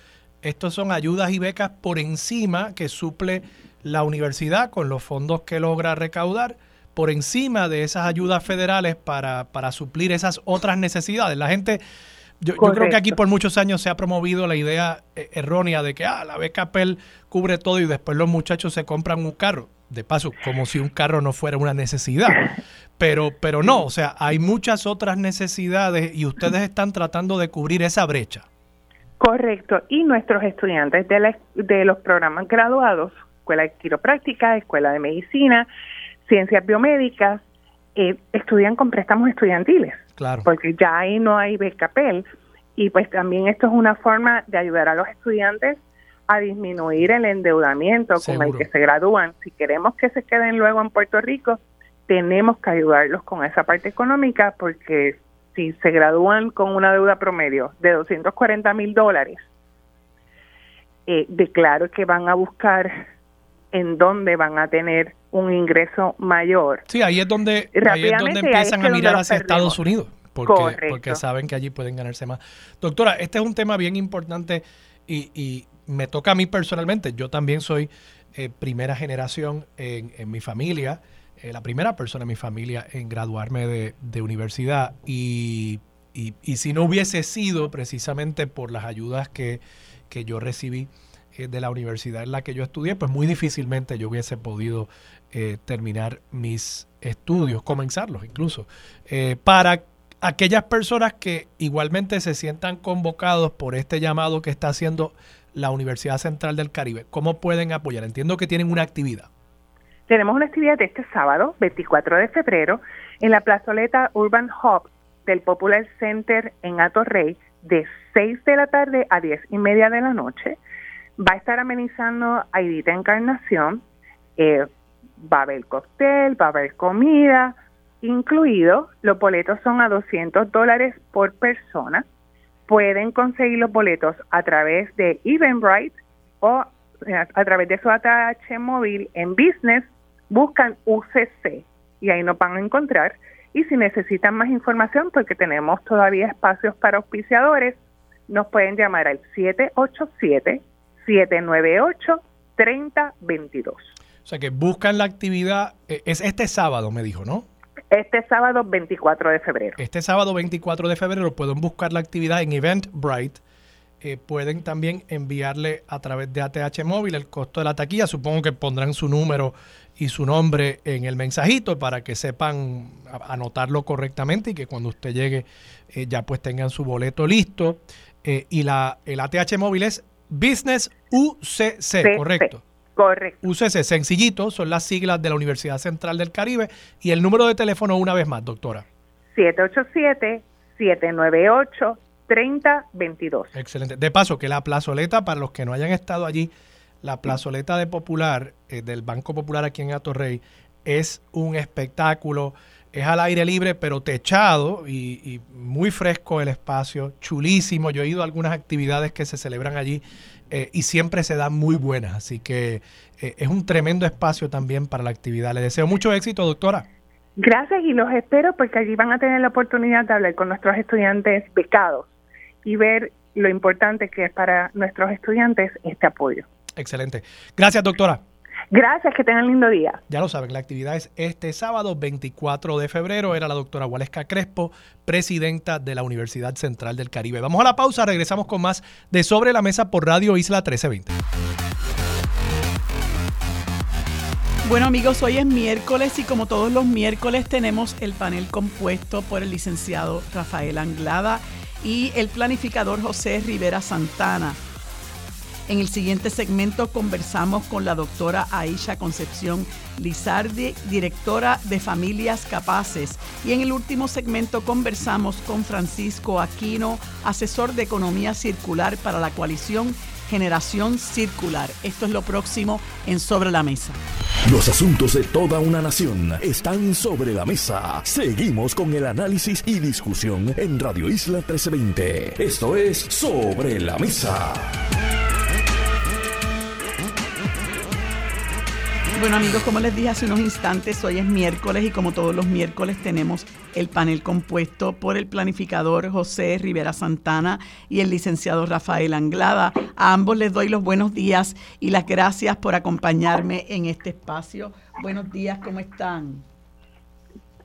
S3: estos son ayudas y becas por encima que suple la universidad con los fondos que logra recaudar, por encima de esas ayudas federales para, para suplir esas otras necesidades. La gente yo, creo que aquí por muchos años se ha promovido la idea eh, errónea de que ah, la beca PEL cubre todo y después los muchachos se compran un carro. De paso, como si un carro no fuera una necesidad. Pero, pero no, o sea, hay muchas otras necesidades y ustedes están tratando de cubrir esa brecha.
S5: Correcto. Y nuestros estudiantes de, de los programas graduados, Escuela de Quiropráctica, Escuela de Medicina, Ciencias Biomédicas, eh, estudian con préstamos estudiantiles.
S3: Claro.
S5: Porque ya ahí no hay becapel. Y pues también esto es una forma de ayudar a los estudiantes a disminuir el endeudamiento con el que se gradúan. Si queremos que se queden luego en Puerto Rico, tenemos que ayudarlos con esa parte económica porque si se gradúan con una deuda promedio de 240 mil dólares, eh, declaro que van a buscar en dónde van a tener un ingreso mayor.
S3: Sí, ahí es donde, ahí es donde empiezan a mirar hacia Estados Unidos, porque, porque saben que allí pueden ganarse más. Doctora, este es un tema bien importante y, me toca a mí personalmente. Yo también soy eh, primera generación en, en mi familia, eh, la primera persona en mi familia en graduarme de, universidad y, y, y, si no hubiese sido precisamente por las ayudas que, que yo recibí, eh, de la universidad en la que yo estudié, pues muy difícilmente yo hubiese podido eh, terminar mis estudios, comenzarlos incluso. Eh, para aquellas personas que igualmente se sientan convocados por este llamado que está haciendo la Universidad Central del Caribe, ¿cómo pueden apoyar? Entiendo que tienen una actividad.
S5: Tenemos una actividad este sábado, 24 de febrero, en la plazoleta Urban Hub del Popular Center en Atorrey, de 6 de la tarde a 10 y media de la noche. Va a estar amenizando Aidita Encarnación. Eh, va a haber cóctel, va a haber comida, incluido. Los boletos son a 200 dólares por persona. Pueden conseguir los boletos a través de Eventbrite o eh, a través de su ATH móvil en Business. Buscan UCC y ahí nos van a encontrar. Y si necesitan más información, porque tenemos todavía espacios para auspiciadores, nos pueden llamar al 787 798-3022. O
S3: sea que buscan la actividad, eh, es este sábado, me dijo, ¿no?
S5: Este sábado 24 de febrero.
S3: Este sábado 24 de febrero pueden buscar la actividad en Eventbrite. Eh, pueden también enviarle a través de ATH móvil el costo de la taquilla. Supongo que pondrán su número y su nombre en el mensajito para que sepan anotarlo correctamente y que cuando usted llegue eh, ya pues tengan su boleto listo. y la, el ATH móvil es Business UCC, correcto.
S5: Correcto.
S3: UCC, sencillito, son las siglas de la Universidad Central del Caribe. Y el número de teléfono una vez más, doctora.
S5: 787-798-3022.
S3: Excelente. De paso, que la plazoleta, para los que no hayan estado allí, la plazoleta de Popular, eh, del Banco Popular aquí en Atorrey, es un espectáculo es al aire libre, pero techado y, muy fresco el espacio, chulísimo. Yo he ido a algunas actividades que se celebran allí eh, y siempre se dan muy buenas. Así que eh, es un tremendo espacio también para la actividad. Le deseo mucho éxito, doctora.
S5: Gracias y los espero porque allí van a tener la oportunidad de hablar con nuestros estudiantes becados y ver lo importante que es para nuestros estudiantes este apoyo.
S3: Excelente. Gracias, doctora.
S5: Gracias, que tengan lindo día.
S3: Ya lo saben, la actividad es este sábado 24 de febrero. Era la doctora Waleska Crespo, presidenta de la Universidad Central del Caribe. Vamos a la pausa, regresamos con más de Sobre la Mesa por Radio Isla 1320.
S4: Bueno amigos, hoy es miércoles y como todos los miércoles tenemos el panel compuesto por el licenciado Rafael Anglada y el planificador José Rivera Santana. En el siguiente segmento conversamos con la doctora Aisha Concepción Lizardi, directora de Familias Capaces. Y en el último segmento conversamos con Francisco Aquino, asesor de Economía Circular para la coalición Generación Circular. Esto es lo próximo en Sobre la Mesa.
S1: Los asuntos de toda una nación están sobre la mesa. Seguimos con el análisis y discusión en Radio Isla 1320. Esto es Sobre la Mesa.
S4: Bueno amigos, como les dije hace unos instantes, hoy es miércoles y como todos los miércoles tenemos el panel compuesto por el planificador José Rivera Santana y el licenciado Rafael Anglada. A ambos les doy los buenos días y las gracias por acompañarme en este espacio. Buenos días, ¿cómo están?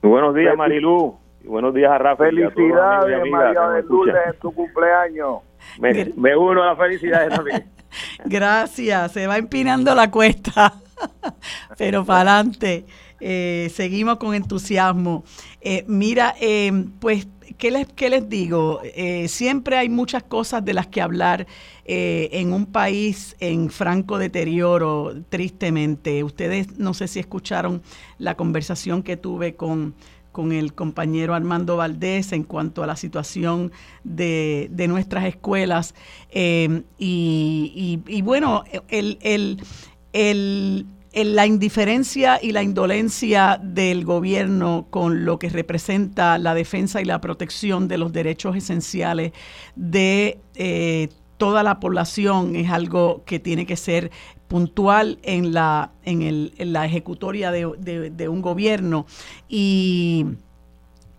S6: buenos días Marilu y buenos días a Rafael.
S7: Felicidades María de Lourdes en tu cumpleaños.
S6: Me, me uno a las felicidades también. <laughs>
S4: Gracias, se va empinando la cuesta. <laughs> Pero para adelante, eh, seguimos con entusiasmo. Eh, mira, eh, pues, ¿qué les, ¿qué les digo? siempre hay muchas cosas de las que hablar en un país en franco deterioro, tristemente. Ustedes no sé si escucharon la conversación que tuve con con el compañero Armando Valdés en cuanto a la situación de, nuestras escuelas. y, y, bueno, el, el, el, la indiferencia y la indolencia del gobierno con lo que representa la defensa y la protección de los derechos esenciales de eh, toda la población es algo que tiene que ser puntual en la, en, el, en la ejecutoria de, de un gobierno. Y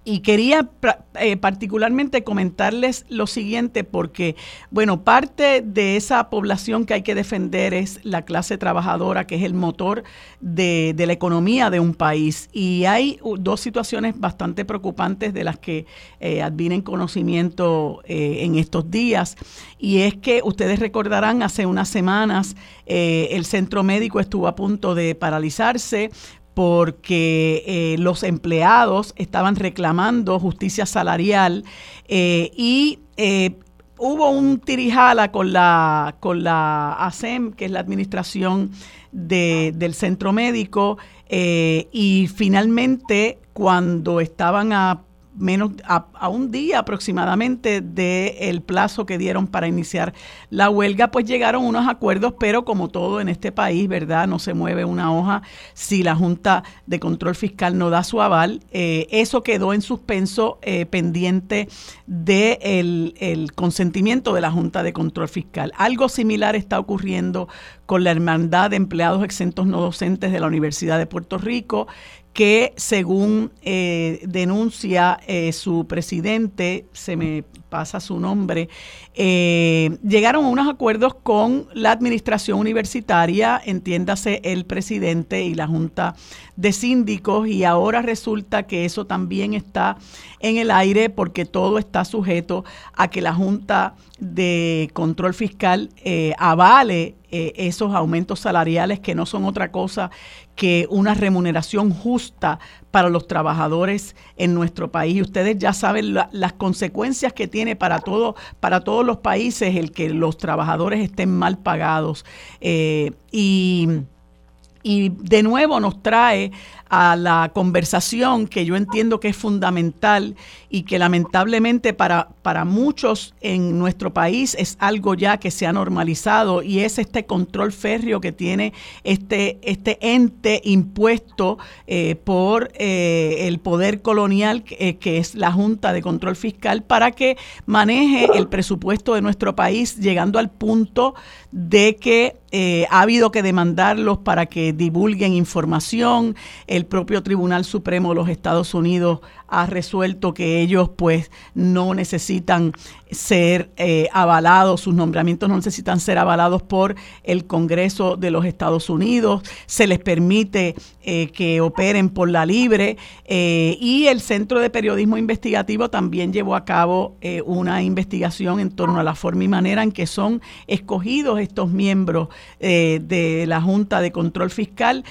S4: y quería eh, particularmente comentarles lo siguiente porque, bueno, parte de esa población que hay que defender es la clase trabajadora, que es el motor de, la economía de un país. Y hay dos situaciones bastante preocupantes de las que eh, advienen conocimiento eh, en estos días. Y es que ustedes recordarán, hace unas semanas el centro médico estuvo a punto de paralizarse porque eh, los empleados estaban reclamando justicia salarial eh, y eh, hubo un tirijala con la, con la ASEM, que es la administración del centro médico, y finalmente cuando estaban a menos a, un día aproximadamente del plazo que dieron para iniciar la huelga, pues llegaron unos acuerdos, pero como todo en este país, ¿verdad? No se mueve una hoja si la Junta de Control Fiscal no da su aval. Eh, eso quedó en suspenso eh, pendiente del de el consentimiento de la Junta de Control Fiscal. Algo similar está ocurriendo con la Hermandad de Empleados Exentos No Docentes de la Universidad de Puerto Rico, que según eh, denuncia eh, su presidente, se me pasa su nombre, eh, llegaron a unos acuerdos con la administración universitaria, entiéndase el presidente y la junta de síndicos, y ahora resulta que eso también está en el aire porque todo está sujeto a que la junta de control fiscal avale esos aumentos salariales que no son otra cosa que una remuneración justa para los trabajadores en nuestro país. Ustedes ya saben las consecuencias que tiene para, todo, para todos los países el que los trabajadores estén mal pagados. Eh, y, y de nuevo nos trae a la conversación que yo entiendo que es fundamental y que lamentablemente para, para muchos en nuestro país es algo ya que se ha normalizado y es este control férreo que tiene este, este ente impuesto eh, por eh, el poder colonial eh, que es la Junta de Control Fiscal para que maneje el presupuesto de nuestro país llegando al punto de que ha habido que demandarlos para que divulguen información. El propio Tribunal Supremo de los Estados Unidos ha resuelto que ellos pues no necesitan ser eh, avalados, sus nombramientos no necesitan ser avalados por el Congreso de los Estados Unidos, se les permite eh, que operen por la libre eh, y el Centro de Periodismo Investigativo también llevó a cabo una investigación en torno a la forma y manera en que son escogidos estos miembros de la Junta de Control Fiscal.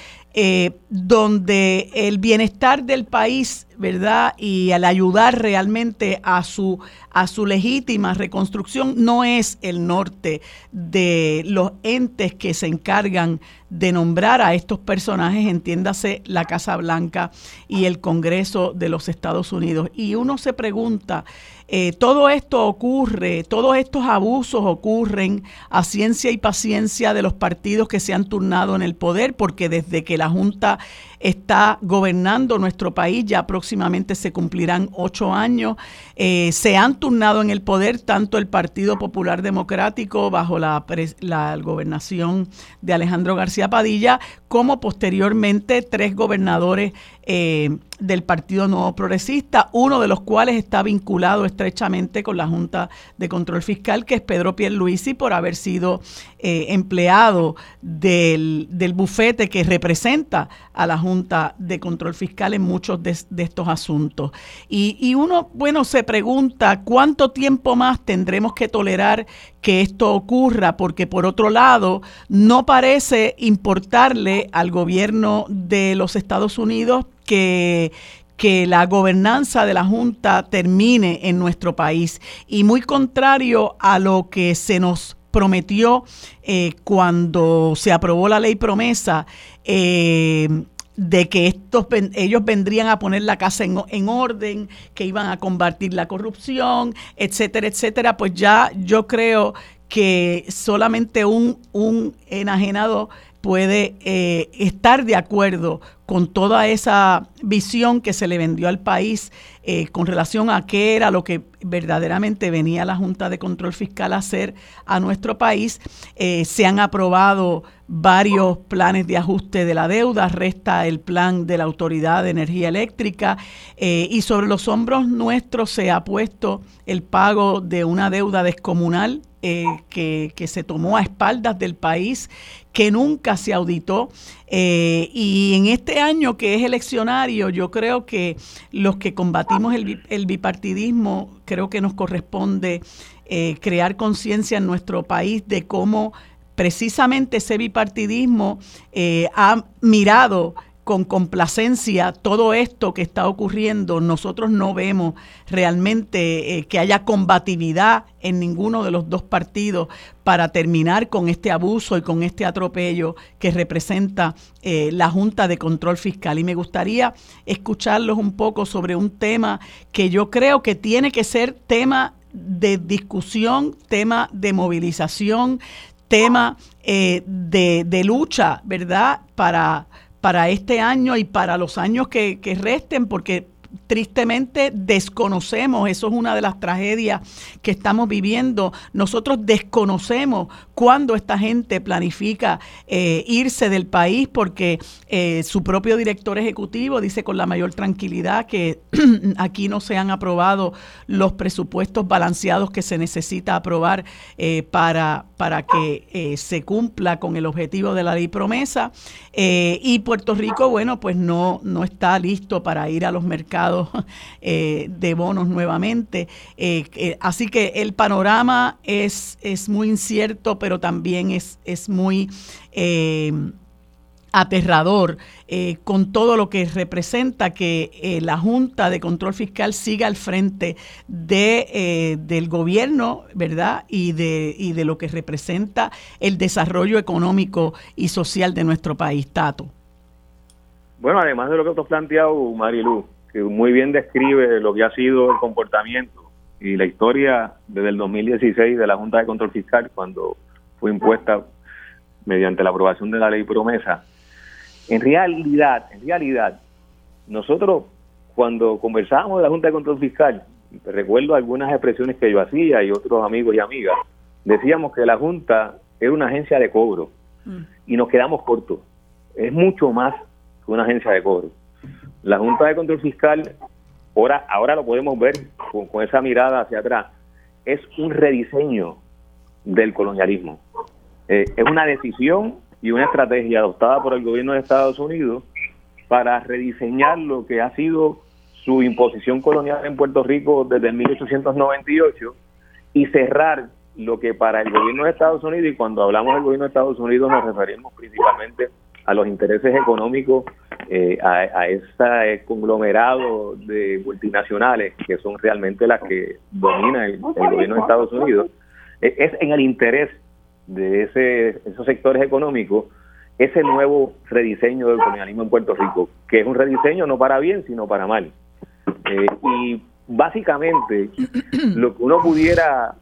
S4: donde el bienestar del país ¿verdad? Y al ayudar realmente a su, a su legítima reconstrucción no es el norte de los entes que se encargan de nombrar a estos personajes, entiéndase la Casa Blanca y el Congreso de los Estados Unidos. Y uno se pregunta, eh, todo esto ocurre, todos estos abusos ocurren a ciencia y paciencia de los partidos que se han turnado en el poder, porque desde que la Junta está gobernando nuestro país, ya próximamente se cumplirán ocho años, eh, se han turnado en el poder tanto el Partido Popular Democrático bajo la, la gobernación de Alejandro García Padilla, como posteriormente tres gobernadores eh, del Partido Nuevo Progresista, uno de los cuales está vinculado estrechamente con la Junta de Control Fiscal, que es Pedro Pierluisi, por haber sido eh, empleado del, bufete que representa a la Junta de Control Fiscal en muchos de, estos asuntos. Y uno, bueno, se pregunta cuánto tiempo más tendremos que tolerar que esto ocurra, porque por otro lado, no parece importarle al gobierno de los Estados Unidos que, que la gobernanza de la Junta termine en nuestro país. Y muy contrario a lo que se nos prometió eh, cuando se aprobó la ley promesa, eh, de que estos ellos vendrían a poner la casa en, en, orden, que iban a combatir la corrupción, etcétera, etcétera, pues ya yo creo que solamente un, un enajenado puede eh, estar de acuerdo con toda esa visión que se le vendió al país eh, con relación a qué era lo que verdaderamente venía la Junta de Control Fiscal a hacer a nuestro país. Eh, se han aprobado varios planes de ajuste de la deuda, resta el plan de la Autoridad de Energía Eléctrica y sobre los hombros nuestros se ha puesto el pago de una deuda descomunal que, se tomó a espaldas del país que nunca se auditó. Eh, y en este año que es eleccionario, yo creo que los que combatimos el, bipartidismo, creo que nos corresponde eh, crear conciencia en nuestro país de cómo precisamente ese bipartidismo eh, ha mirado con complacencia todo esto que está ocurriendo. Nosotros no vemos realmente eh, que haya combatividad en ninguno de los dos partidos para terminar con este abuso y con este atropello que representa eh, la Junta de Control Fiscal. Y me gustaría escucharlos un poco sobre un tema que yo creo que tiene que ser tema de discusión, tema de movilización, tema eh, de, de lucha, ¿verdad? Para para este año y para los años que, que resten, porque tristemente desconocemos, eso es una de las tragedias que estamos viviendo, nosotros desconocemos cuándo esta gente planifica eh, irse del país porque eh, su propio director ejecutivo dice con la mayor tranquilidad que <clears throat> aquí no se han aprobado los presupuestos balanceados que se necesita aprobar eh, para, para que se cumpla con el objetivo de la ley promesa y Puerto Rico, bueno, pues no, no está listo para ir a los mercados <laughs> eh, de bonos nuevamente. Eh, eh, así que el panorama es, es muy incierto, pero también es, es muy aterrador con todo lo que representa que la Junta de Control Fiscal siga al frente de, del gobierno, ¿verdad? Y de, y de lo que representa el desarrollo económico y social de nuestro país, Tato.
S6: Bueno, además de lo que tú has planteado, Marilu, que muy bien describe lo que ha sido el comportamiento y la historia desde el 2016 de la Junta de Control Fiscal cuando fue impuesta mediante la aprobación de la ley promesa. En realidad, en realidad, nosotros cuando conversábamos de la Junta de Control Fiscal, recuerdo algunas expresiones que yo hacía y otros amigos y amigas, decíamos que la Junta era una agencia de cobro mm. y nos quedamos cortos. Es mucho más que una agencia de cobro. La Junta de Control Fiscal, ahora, ahora lo podemos ver con, esa mirada hacia atrás, es un rediseño del colonialismo. Eh, es una decisión y una estrategia adoptada por el gobierno de Estados Unidos para rediseñar lo que ha sido su imposición colonial en Puerto Rico desde 1898 y cerrar lo que para el gobierno de Estados Unidos, y cuando hablamos del gobierno de Estados Unidos nos referimos principalmente a los intereses económicos eh, a, ese conglomerado de multinacionales que son realmente las que dominan el, gobierno de Estados Unidos, e, es en el interés de ese, esos sectores económicos ese nuevo rediseño del colonialismo en Puerto Rico, que es un rediseño no para bien, sino para mal. Eh, y básicamente <clears throat> lo que uno pudiera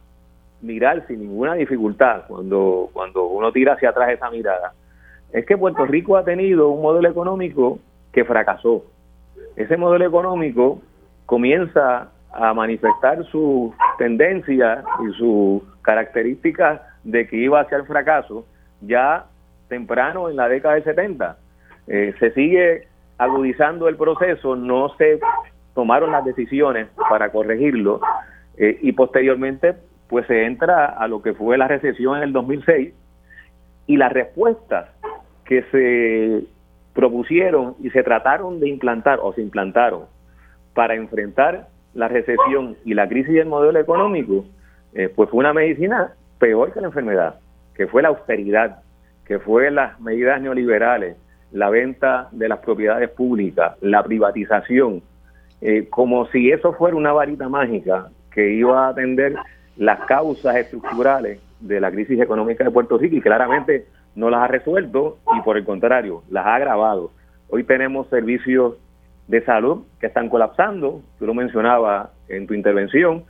S6: mirar sin ninguna dificultad cuando, cuando uno tira hacia atrás esa mirada, es que Puerto Rico ha tenido un modelo económico que fracasó. Ese modelo económico comienza a manifestar su tendencia y sus características de que iba hacia el fracaso ya temprano en la década del 70. Eh, se sigue agudizando el proceso, no se tomaron las decisiones para corregirlo eh, y posteriormente pues se entra a lo que fue la recesión en el 2006 y las respuestas que se propusieron y se trataron de implantar o se implantaron para enfrentar la recesión y la crisis del modelo económico, eh, pues fue una medicina peor que la enfermedad, que fue la austeridad, que fue las medidas neoliberales, la venta de las propiedades públicas, la privatización, eh, como si eso fuera una varita mágica que iba a atender las causas estructurales de la crisis económica de Puerto Rico y claramente no las ha resuelto y por el contrario, las ha agravado. Hoy tenemos servicios de salud que están colapsando, tú lo mencionabas en tu intervención,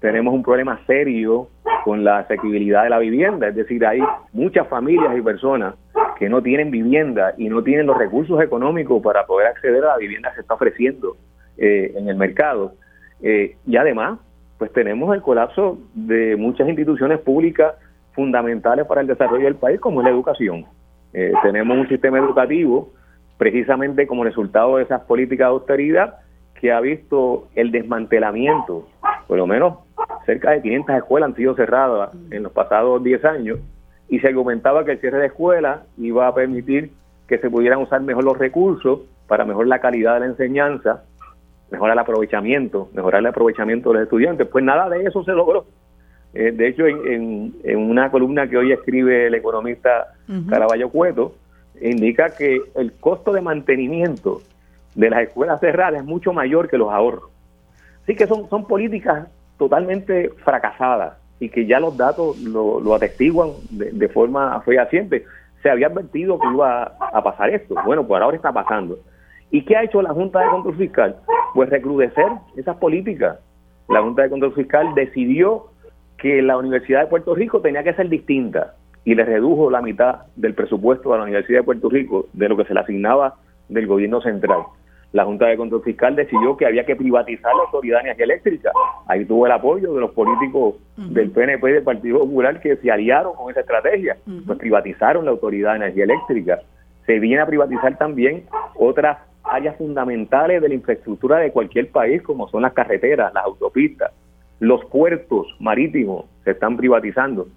S6: tenemos un problema serio con la asequibilidad de la vivienda, es decir, hay muchas familias y personas que no tienen vivienda y no tienen los recursos económicos para poder acceder a la vivienda que se está ofreciendo eh, en el mercado. Eh, y además, pues tenemos el colapso de muchas instituciones públicas fundamentales para el desarrollo del país, como es la educación. Eh, tenemos un sistema educativo, precisamente como resultado de esas políticas de austeridad, que ha visto el desmantelamiento, por lo menos cerca de 500 escuelas han sido cerradas en los pasados 10 años, y se argumentaba que el cierre de escuelas iba a permitir que se pudieran usar mejor los recursos para mejorar la calidad de la enseñanza mejorar el aprovechamiento, mejorar el aprovechamiento de los estudiantes. Pues nada de eso se logró. Eh, de hecho, en, una columna que hoy escribe el economista Caraballo Cueto, indica que el costo de mantenimiento de las escuelas cerradas es mucho mayor que los ahorros. Así que son, son políticas totalmente fracasadas y que ya los datos lo, atestiguan de, de, forma fehaciente. Se había advertido que iba a pasar esto. Bueno, pues ahora está pasando. ¿Y qué ha hecho la Junta de Control Fiscal? Pues recrudecer esas políticas. La Junta de Control Fiscal decidió que la Universidad de Puerto Rico tenía que ser distinta y le redujo la mitad del presupuesto a la Universidad de Puerto Rico de lo que se le asignaba del gobierno central. La Junta de Control Fiscal decidió que había que privatizar la Autoridad de Energía Eléctrica. Ahí tuvo el apoyo de los políticos del PNP y del Partido Popular que se aliaron con esa estrategia. Pues privatizaron la Autoridad de Energía Eléctrica. Se viene a privatizar también otras áreas fundamentales de la infraestructura de cualquier país, como son las carreteras, las autopistas, los puertos marítimos, se están privatizando.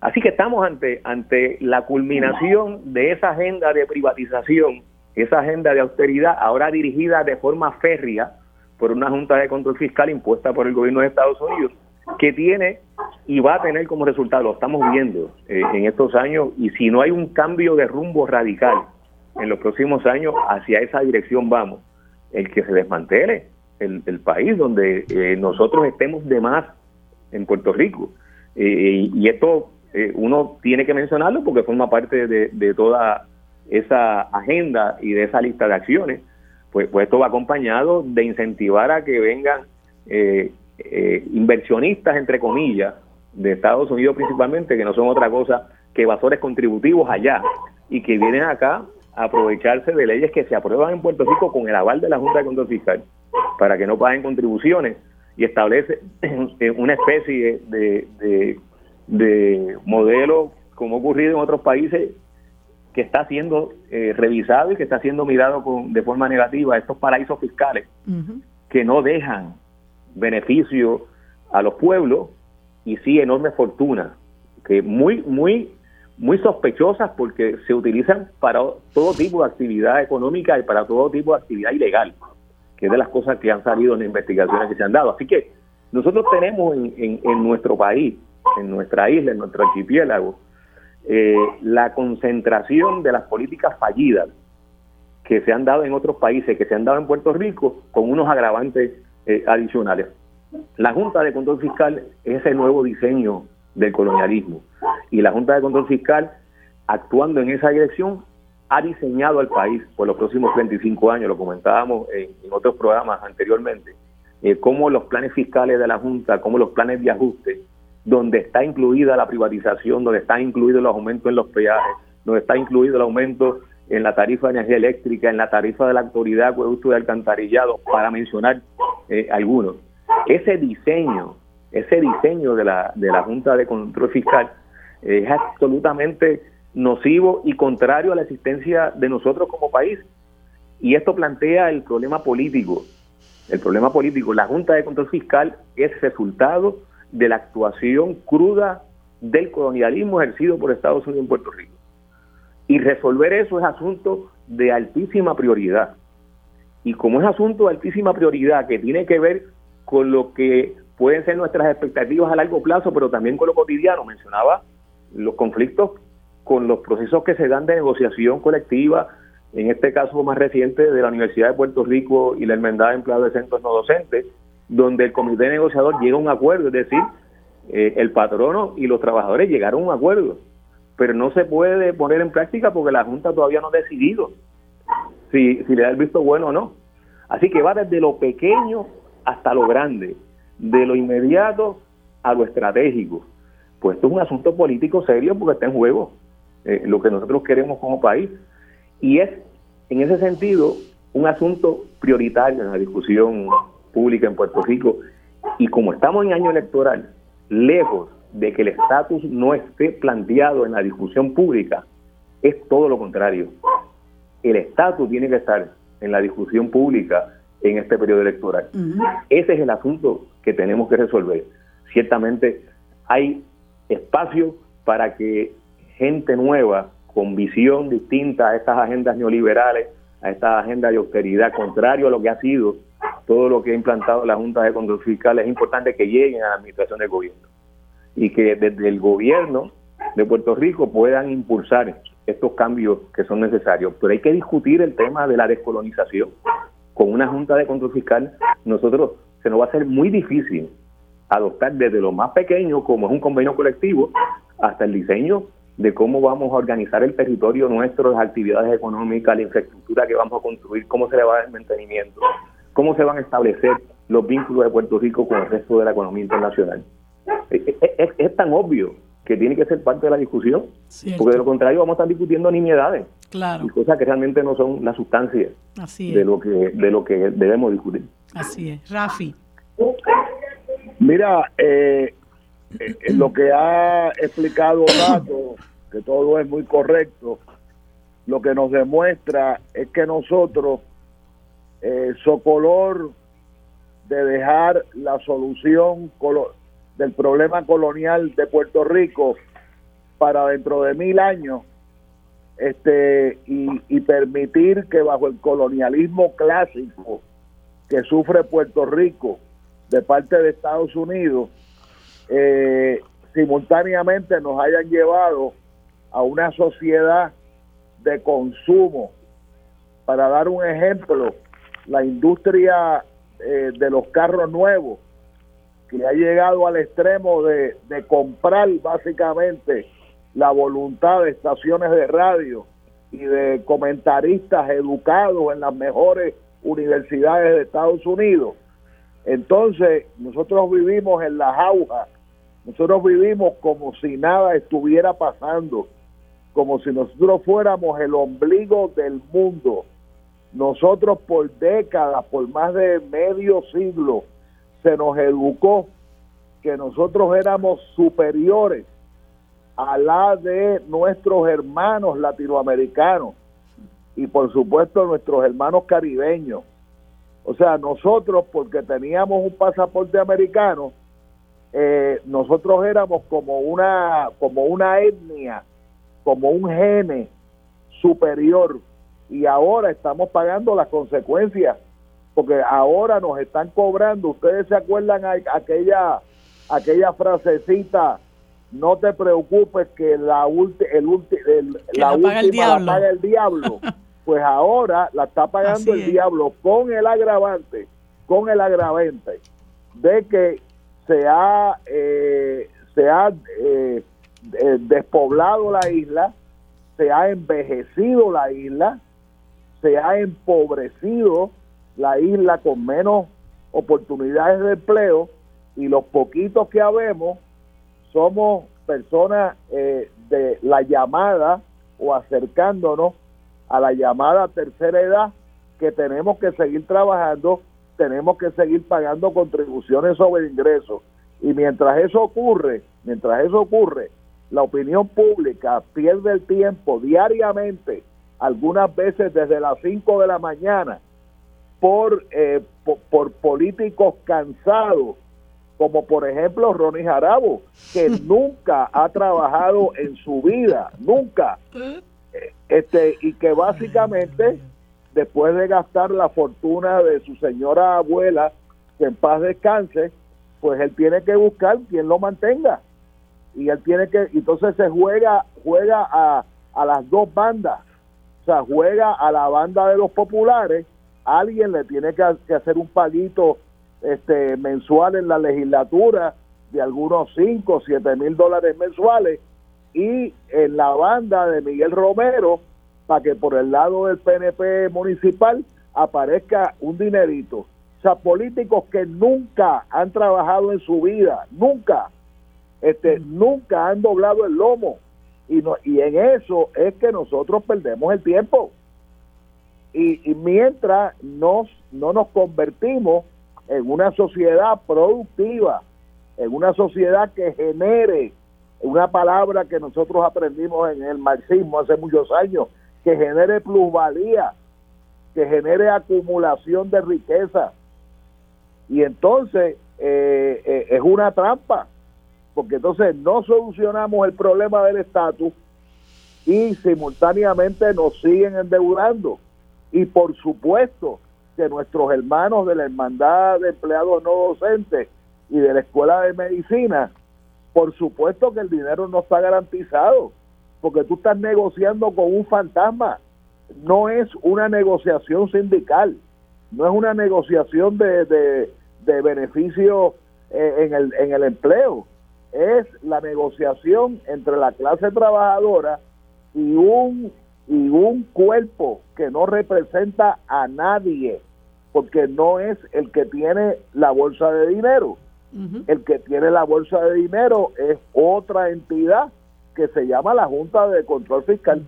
S6: Así que estamos ante, ante la culminación de esa agenda de privatización, esa agenda de austeridad, ahora dirigida de forma férrea por una Junta de Control Fiscal impuesta por el gobierno de Estados Unidos, que tiene y va a tener como resultado, lo estamos viendo eh, en estos años, y si no hay un cambio de rumbo radical, en los próximos años hacia esa dirección vamos, el que se desmantele el, país donde eh, nosotros estemos de más en Puerto Rico. Eh, y esto eh, uno tiene que mencionarlo porque forma parte de, toda esa agenda y de esa lista de acciones. Pues, pues esto va acompañado de incentivar a que vengan inversionistas, entre comillas, de Estados Unidos principalmente, que no son otra cosa que evasores contributivos allá y que vienen acá aprovecharse de leyes que se aprueban en Puerto Rico con el aval de la Junta de Control Fiscal para que no paguen contribuciones y establece <clears throat> una especie de, de, modelo como ha ocurrido en otros países que está siendo eh, revisado y que está siendo mirado con, de forma negativa estos paraísos fiscales que no dejan beneficio a los pueblos y sí enorme fortuna que muy muy muy sospechosas porque se utilizan para todo tipo de actividad económica y para todo tipo de actividad ilegal, que es de las cosas que han salido en investigaciones que se han dado. Así que nosotros tenemos en, nuestro país, en nuestra isla, en nuestro archipiélago, eh, la concentración de las políticas fallidas que se han dado en otros países, que se han dado en Puerto Rico, con unos agravantes eh, adicionales. La Junta de Control Fiscal es ese nuevo diseño del colonialismo y la Junta de Control Fiscal, actuando en esa dirección, ha diseñado al país por los próximos 35 años, lo comentábamos en, otros programas anteriormente, eh, cómo los planes fiscales de la Junta, cómo los planes de ajuste, donde está incluida la privatización, donde está incluido el aumento en los peajes, donde está incluido el aumento en la tarifa de energía eléctrica, en la tarifa de la autoridad uso de alcantarillado, para mencionar eh, algunos. Ese diseño, ese diseño de la, de la Junta de Control Fiscal es absolutamente nocivo y contrario a la existencia de nosotros como país. Y esto plantea el problema político. El problema político, la Junta de Control Fiscal es resultado de la actuación cruda del colonialismo ejercido por Estados Unidos en Puerto Rico. Y resolver eso es asunto de altísima prioridad. Y como es asunto de altísima prioridad que tiene que ver con lo que pueden ser nuestras expectativas a largo plazo, pero también con lo cotidiano, mencionaba los conflictos con los procesos que se dan de negociación colectiva, en este caso más reciente de la Universidad de Puerto Rico y la Hermandad de Empleados de Centros No Docentes, donde el comité negociador llega a un acuerdo, es decir, eh, el patrono y los trabajadores llegaron a un acuerdo pero no se puede poner en práctica porque la Junta todavía no ha decidido si, si le da el visto bueno o no. Así que va desde lo pequeño hasta lo grande, de lo inmediato a lo estratégico. Pues esto es un asunto político serio porque está en juego eh, lo que nosotros queremos como país. Y es, en ese sentido, un asunto prioritario en la discusión pública en Puerto Rico. Y como estamos en año electoral, lejos de que el estatus no esté planteado en la discusión pública es todo lo contrario. El estatus tiene que estar en la discusión pública en este periodo electoral. Ese es el asunto que tenemos que resolver. Ciertamente hay espacio para que gente nueva, con visión distinta a estas agendas neoliberales, a estas agendas de austeridad, contrario a lo que ha sido todo lo que ha implantado la Junta de Control Fiscal, es importante que lleguen a la administración del gobierno y que desde el gobierno de Puerto Rico puedan impulsar estos cambios que son necesarios. Pero hay que discutir el tema de la descolonización. Con una Junta de Control Fiscal, nosotros se nos va a hacer muy difícil adoptar desde lo más pequeño, como es un convenio colectivo, hasta el diseño de cómo vamos a organizar el territorio nuestro, las actividades económicas, la infraestructura que vamos a construir, cómo se le va a dar el mantenimiento, cómo se van a establecer los vínculos de Puerto Rico con el resto de la economía internacional es, tan obvio que tiene que ser parte de la discusión, porque de lo contrario vamos a estar discutiendo nimiedades
S4: claro.
S6: y cosas que realmente no son la sustancia de lo que de lo que debemos discutir.
S4: Así es, Rafi.
S7: Mira, eh, eh, lo que ha explicado Rato, que todo es muy correcto, lo que nos demuestra es que nosotros, eh, Socolor, de dejar la solución del problema colonial de Puerto Rico para dentro de mil años este y, permitir que bajo el colonialismo clásico que sufre Puerto Rico de parte de Estados Unidos eh, simultáneamente nos hayan llevado a una sociedad de consumo. Para dar un ejemplo la industria eh, de los carros nuevos que ha llegado al extremo de, comprar básicamente la voluntad de estaciones de radio y de comentaristas educados en las mejores universidades de Estados Unidos. Entonces, nosotros vivimos en la jauja, nosotros vivimos como si nada estuviera pasando, como si nosotros fuéramos el ombligo del mundo. Nosotros por décadas, por más de medio siglo, se nos educó que nosotros éramos superiores a la de nuestros hermanos latinoamericanos y por supuesto nuestros hermanos caribeños. O sea, nosotros porque teníamos un pasaporte americano, eh, nosotros éramos como una, como una etnia, como un gene superior y ahora estamos pagando las consecuencias porque ahora nos están cobrando, ustedes se acuerdan aquella aquella frasecita no te preocupes que la, el, la, última
S4: el
S7: la paga el diablo. <laughs> pues ahora la está pagando el diablo con el agravante, con el agravante de que se ha, eh, se ha eh, despoblado la isla, se ha envejecido la isla, se ha empobrecido la isla con menos oportunidades de empleo y los poquitos que habemos somos personas eh, de la llamada o acercándonos a la llamada tercera edad que tenemos que seguir trabajando, tenemos que seguir pagando contribuciones sobre ingresos. Y mientras eso ocurre, mientras eso ocurre, la opinión pública pierde el tiempo diariamente, algunas veces desde las 5 de la mañana, por, eh, por, políticos cansados, como por ejemplo Ronnie Jarabo, que <laughs> nunca ha trabajado en su vida, nunca, este y que básicamente después de gastar la fortuna de su señora abuela, que en paz descanse, pues él tiene que buscar quien lo mantenga. Y él tiene que, entonces se juega, juega a, a las dos bandas. O sea, juega a la banda de los populares alguien le tiene que, hacer un paguito este, mensual en la legislatura de algunos 5 o 7 mil dólares mensuales y en la banda de Miguel Romero para que por el lado del PNP municipal aparezca un dinerito. O sea, políticos que nunca han trabajado en su vida, nunca, este, nunca han doblado el lomo. Y, no, y en eso es que nosotros perdemos el tiempo y, mientras nos, no nos convertimos en una sociedad productiva, en una sociedad que genere una palabra que nosotros aprendimos en el marxismo hace muchos años, que genere plusvalía, que genere acumulación de riqueza. Y entonces eh, eh, es una trampa, porque entonces no solucionamos el problema del estatus y simultáneamente nos siguen endeudando. Y por supuesto que nuestros hermanos de la Hermandad de Empleados No Docentes y de la Escuela de Medicina, por supuesto que el dinero no está garantizado, porque tú estás negociando con un fantasma. No es una negociación sindical, no es una negociación de, de, de beneficio eh, en, el, en el empleo, es la negociación entre la clase trabajadora y un y un cuerpo que no representa a nadie, porque no es el que tiene la bolsa de dinero. El que tiene la bolsa de dinero es otra entidad que se llama la Junta de Control Fiscal.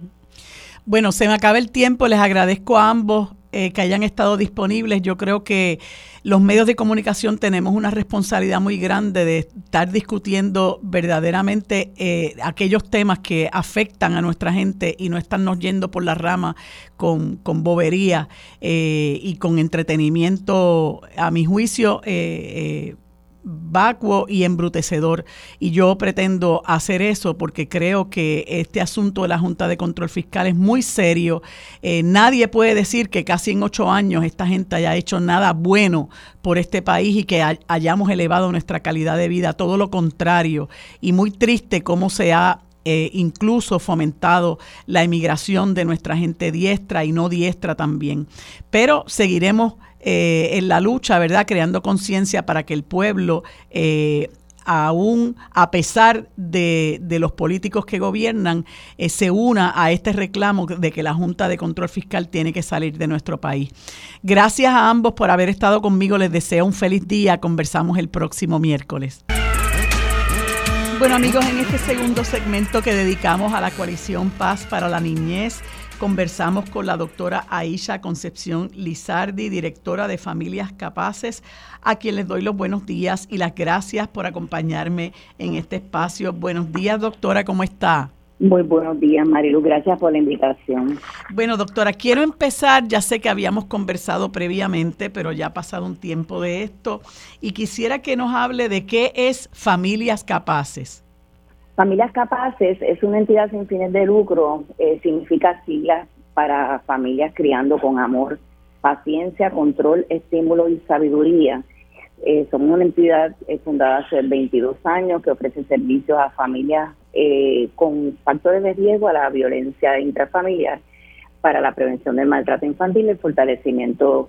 S4: Bueno, se me acaba el tiempo, les agradezco a ambos eh, que hayan estado disponibles. Yo creo que los medios de comunicación tenemos una responsabilidad muy grande de estar discutiendo verdaderamente eh, aquellos temas que afectan a nuestra gente y no estarnos yendo por la rama con, con bobería eh, y con entretenimiento, a mi juicio, vacuo y embrutecedor. Y yo pretendo hacer eso porque creo que este asunto de la Junta de Control Fiscal es muy serio. Eh, nadie puede decir que casi en ocho años esta gente haya hecho nada bueno por este país y que hayamos elevado nuestra calidad de vida. Todo lo contrario. Y muy triste cómo se ha eh, incluso fomentado la emigración de nuestra gente diestra y no diestra también. Pero seguiremos eh, en la lucha, ¿verdad? Creando conciencia para que el pueblo, eh, aún a pesar de, los políticos que gobiernan, eh, se una a este reclamo de que la Junta de Control Fiscal tiene que salir de nuestro país. Gracias a ambos por haber estado conmigo. Les deseo un feliz día. Conversamos el próximo miércoles. Bueno amigos, en este segundo segmento que dedicamos a la coalición Paz para la Niñez, Conversamos con la doctora Aisha Concepción Lizardi, directora de Familias Capaces, a quien les doy los buenos días y las gracias por acompañarme en este espacio. Buenos días, doctora, ¿cómo está?
S8: Muy buenos días, Marilu. Gracias por la invitación.
S4: Bueno, doctora, quiero empezar. Ya sé que habíamos conversado previamente, pero ya ha pasado un tiempo de esto. Y quisiera que nos hable de qué es Familias Capaces.
S8: Familias Capaces es una entidad sin fines de lucro, eh, significa siglas para familias criando con amor, paciencia, control, estímulo y sabiduría. Eh, somos una entidad eh, fundada hace 22 años que ofrece servicios a familias con factores de riesgo a la violencia intrafamiliar para la prevención del maltrato infantil el fortalecimiento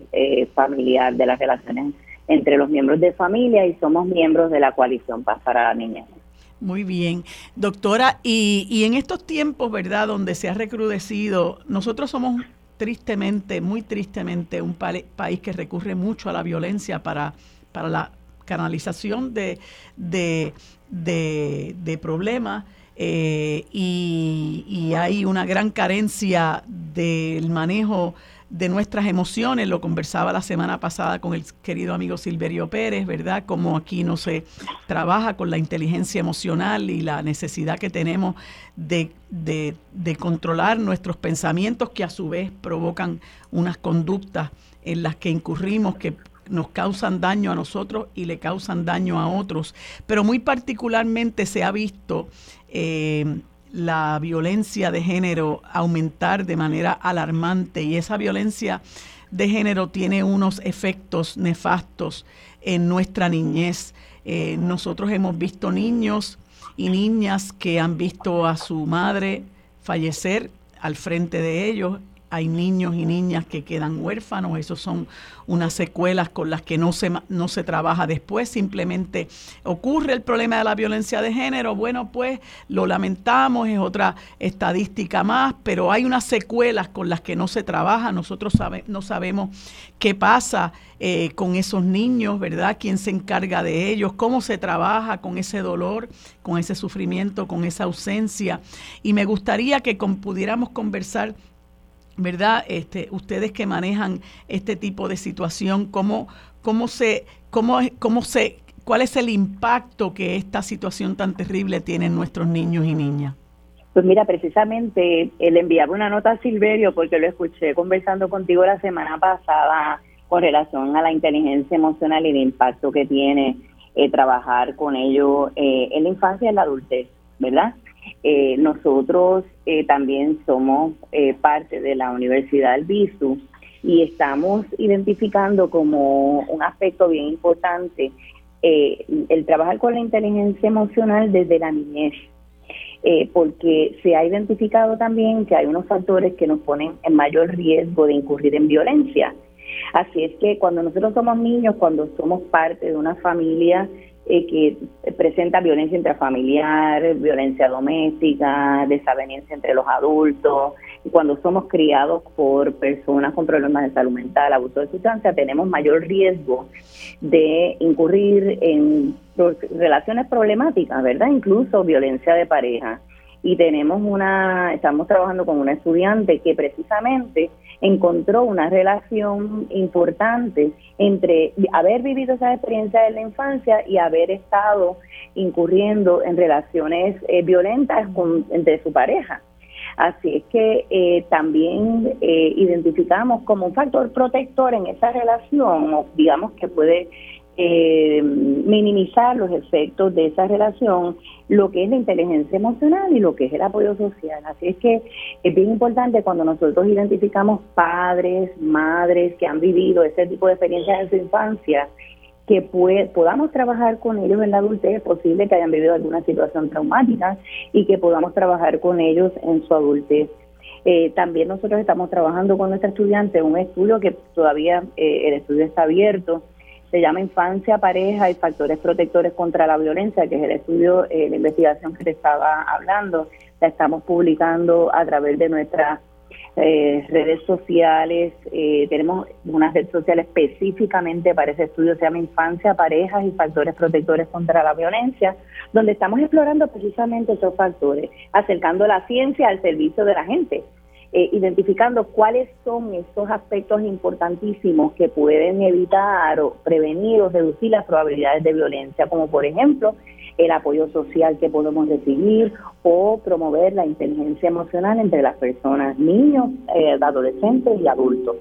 S8: familiar de las relaciones entre los miembros de familia y somos miembros de la coalición Paz para la Niñez.
S4: Muy bien. Doctora, y, y en estos tiempos, ¿verdad?, donde se ha recrudecido, nosotros somos tristemente, muy tristemente, un país que recurre mucho a la violencia para, para la canalización de, de, de, problemas. Eh, y, y, hay una gran carencia del manejo de nuestras emociones, lo conversaba la semana pasada con el querido amigo Silverio Pérez, ¿verdad? Como aquí no se trabaja con la inteligencia emocional y la necesidad que tenemos de, de, controlar nuestros pensamientos que a su vez provocan unas conductas en las que incurrimos que nos causan daño a nosotros y le causan daño a otros. Pero muy particularmente se ha visto eh, la violencia de género aumentar de manera alarmante y esa violencia de género tiene unos efectos nefastos en nuestra niñez. Eh, nosotros hemos visto niños y niñas que han visto a su madre fallecer al frente de ellos hay niños y niñas que quedan huérfanos, esos son unas secuelas con las que no se, no se trabaja después, simplemente ocurre el problema de la violencia de género, bueno, pues lo lamentamos, es otra estadística más, pero hay unas secuelas con las que no se trabaja, nosotros no sabemos qué pasa eh, con esos niños, ¿verdad? ¿Quién se encarga de ellos? ¿Cómo se trabaja con ese dolor, con ese sufrimiento, con esa ausencia? Y me gustaría que pudiéramos conversar ¿verdad? Este, ustedes que manejan este tipo de situación, ¿cómo, cómo se, cómo, cómo se, cuál es el impacto que esta situación tan terrible tiene en nuestros niños y niñas?
S8: Pues mira, precisamente el enviaba una nota a Silverio porque lo escuché conversando contigo la semana pasada con relación a la inteligencia emocional y el impacto que tiene eh, trabajar con ellos eh, en la infancia y en la adultez, ¿verdad? Eh, nosotros eh, también somos eh, parte de la Universidad del y estamos identificando como un aspecto bien importante el trabajar con la inteligencia emocional desde la niñez. porque se ha identificado también que hay unos factores que nos ponen en mayor riesgo de incurrir en violencia. Así es que cuando nosotros somos niños, cuando somos parte de una familia eh, que presenta violencia intrafamiliar, violencia doméstica, desaveniencia entre los adultos. Y cuando somos criados por personas con problemas de salud mental, abuso de sustancia, tenemos mayor riesgo de incurrir en relaciones problemáticas, ¿verdad? Incluso violencia de pareja. Y tenemos una, estamos trabajando con una estudiante que precisamente encontró una relación importante entre haber vivido esa experiencia de la infancia y haber estado incurriendo en relaciones eh, violentas con, entre su pareja. Así es que eh, también eh, identificamos como un factor protector en esa relación, digamos que puede eh, minimizar los efectos de esa relación, lo que es la inteligencia emocional y lo que es el apoyo social. Así es que es bien importante cuando nosotros identificamos padres, madres que han vivido ese tipo de experiencias en su infancia, que podamos trabajar con ellos en la adultez, es posible que hayan vivido alguna situación traumática y que podamos trabajar con ellos en su adultez. Eh, también nosotros estamos trabajando con nuestra estudiante un estudio que todavía eh, el estudio está abierto, se llama Infancia, Pareja y Factores Protectores contra la Violencia, que es el estudio, eh, la investigación que te estaba hablando. La estamos publicando a través de nuestras eh, redes sociales. Eh, tenemos una red social específicamente para ese estudio, se llama Infancia, Parejas y Factores Protectores contra la Violencia, donde estamos explorando precisamente esos factores, acercando la ciencia al servicio de la gente. Eh, identificando cuáles son esos aspectos importantísimos que pueden evitar o prevenir o reducir las probabilidades de violencia, como por ejemplo el apoyo social que podemos recibir o promover la inteligencia emocional entre las personas, niños, eh, adolescentes y adultos.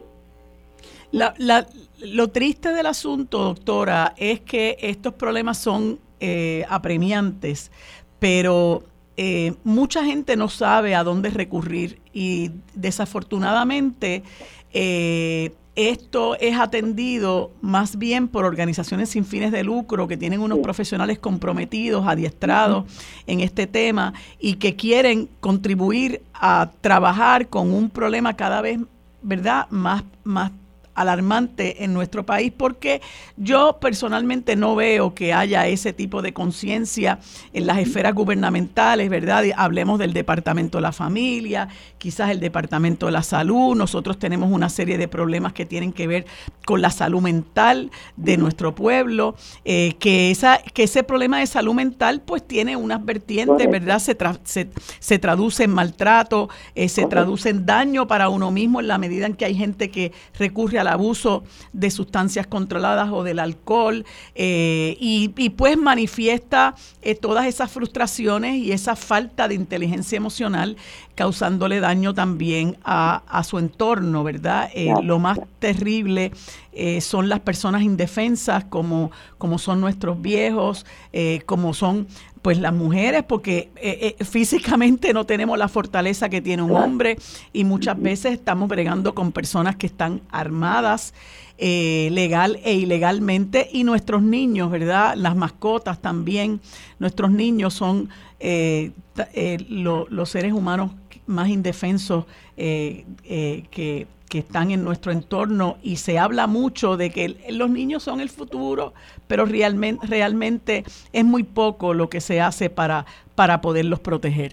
S4: lo triste del asunto, doctora, es que estos problemas son eh, apremiantes, pero eh, mucha gente no sabe a dónde recurrir y desafortunadamente eh, esto es atendido más bien por organizaciones sin fines de lucro que tienen unos profesionales comprometidos, adiestrados en este tema y que quieren contribuir a trabajar con un problema cada vez, ¿verdad?, más, más alarmante en nuestro país porque yo personalmente no veo que haya ese tipo de conciencia en las esferas gubernamentales, ¿verdad? Hablemos del Departamento de la Familia, quizás el Departamento de la Salud, nosotros tenemos una serie de problemas que tienen que ver con la salud mental de nuestro pueblo, eh, que, esa, que ese problema de salud mental pues tiene unas vertientes, ¿verdad? Se, se, traduce en maltrato, eh, se traduce en daño para uno mismo en la medida en que hay gente que recurre al abuso de sustancias controladas o del alcohol eh, y, pues manifiesta eh, todas esas frustraciones y esa falta de inteligencia emocional causándole daño también a, su entorno, ¿verdad? Eh, lo más terrible son las personas indefensas como, como son nuestros viejos, como son pues las mujeres, porque eh, eh, físicamente no tenemos la fortaleza que tiene un hombre y muchas veces estamos bregando con personas que están armadas eh, legal e ilegalmente y nuestros niños, ¿verdad? Las mascotas también, nuestros niños son los seres humanos más indefensos que que están en nuestro entorno y se habla mucho de que los niños son el futuro, pero realmente, es muy poco lo que se hace para, para poderlos proteger.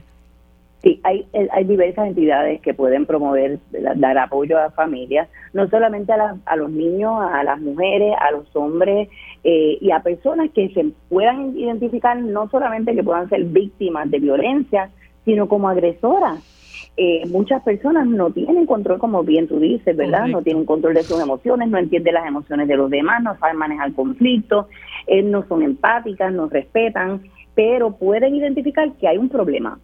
S8: Sí, hay, hay diversas entidades que pueden promover, dar apoyo a familias, no solamente a, a los niños, a las mujeres, a los hombres eh, y a personas que se puedan identificar, no solamente que puedan ser víctimas de violencia, sino como agresoras eh, muchas personas no tienen control, como bien tú dices, ¿verdad? No tienen control de sus emociones, no entienden las emociones de los demás, no saben manejar conflictos, eh, no son empáticas, no respetan, pero pueden identificar que hay un problema.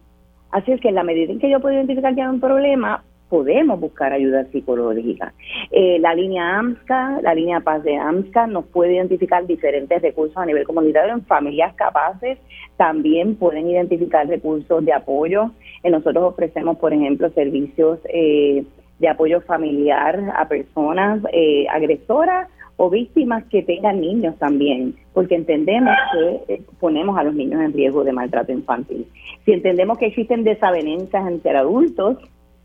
S8: Así es que en la medida en que yo puedo identificar que hay un problema, podemos buscar ayuda psicológica. Eh, la línea AMSCA, la línea Paz de AMSCA nos puede identificar diferentes recursos a nivel comunitario en familias capaces, también pueden identificar recursos de apoyo. Eh, nosotros ofrecemos, por ejemplo, servicios eh, de apoyo familiar a personas agresoras o víctimas que tengan niños también, porque entendemos que ponemos a los niños en riesgo de maltrato infantil. Si entendemos que existen desavenencias entre adultos,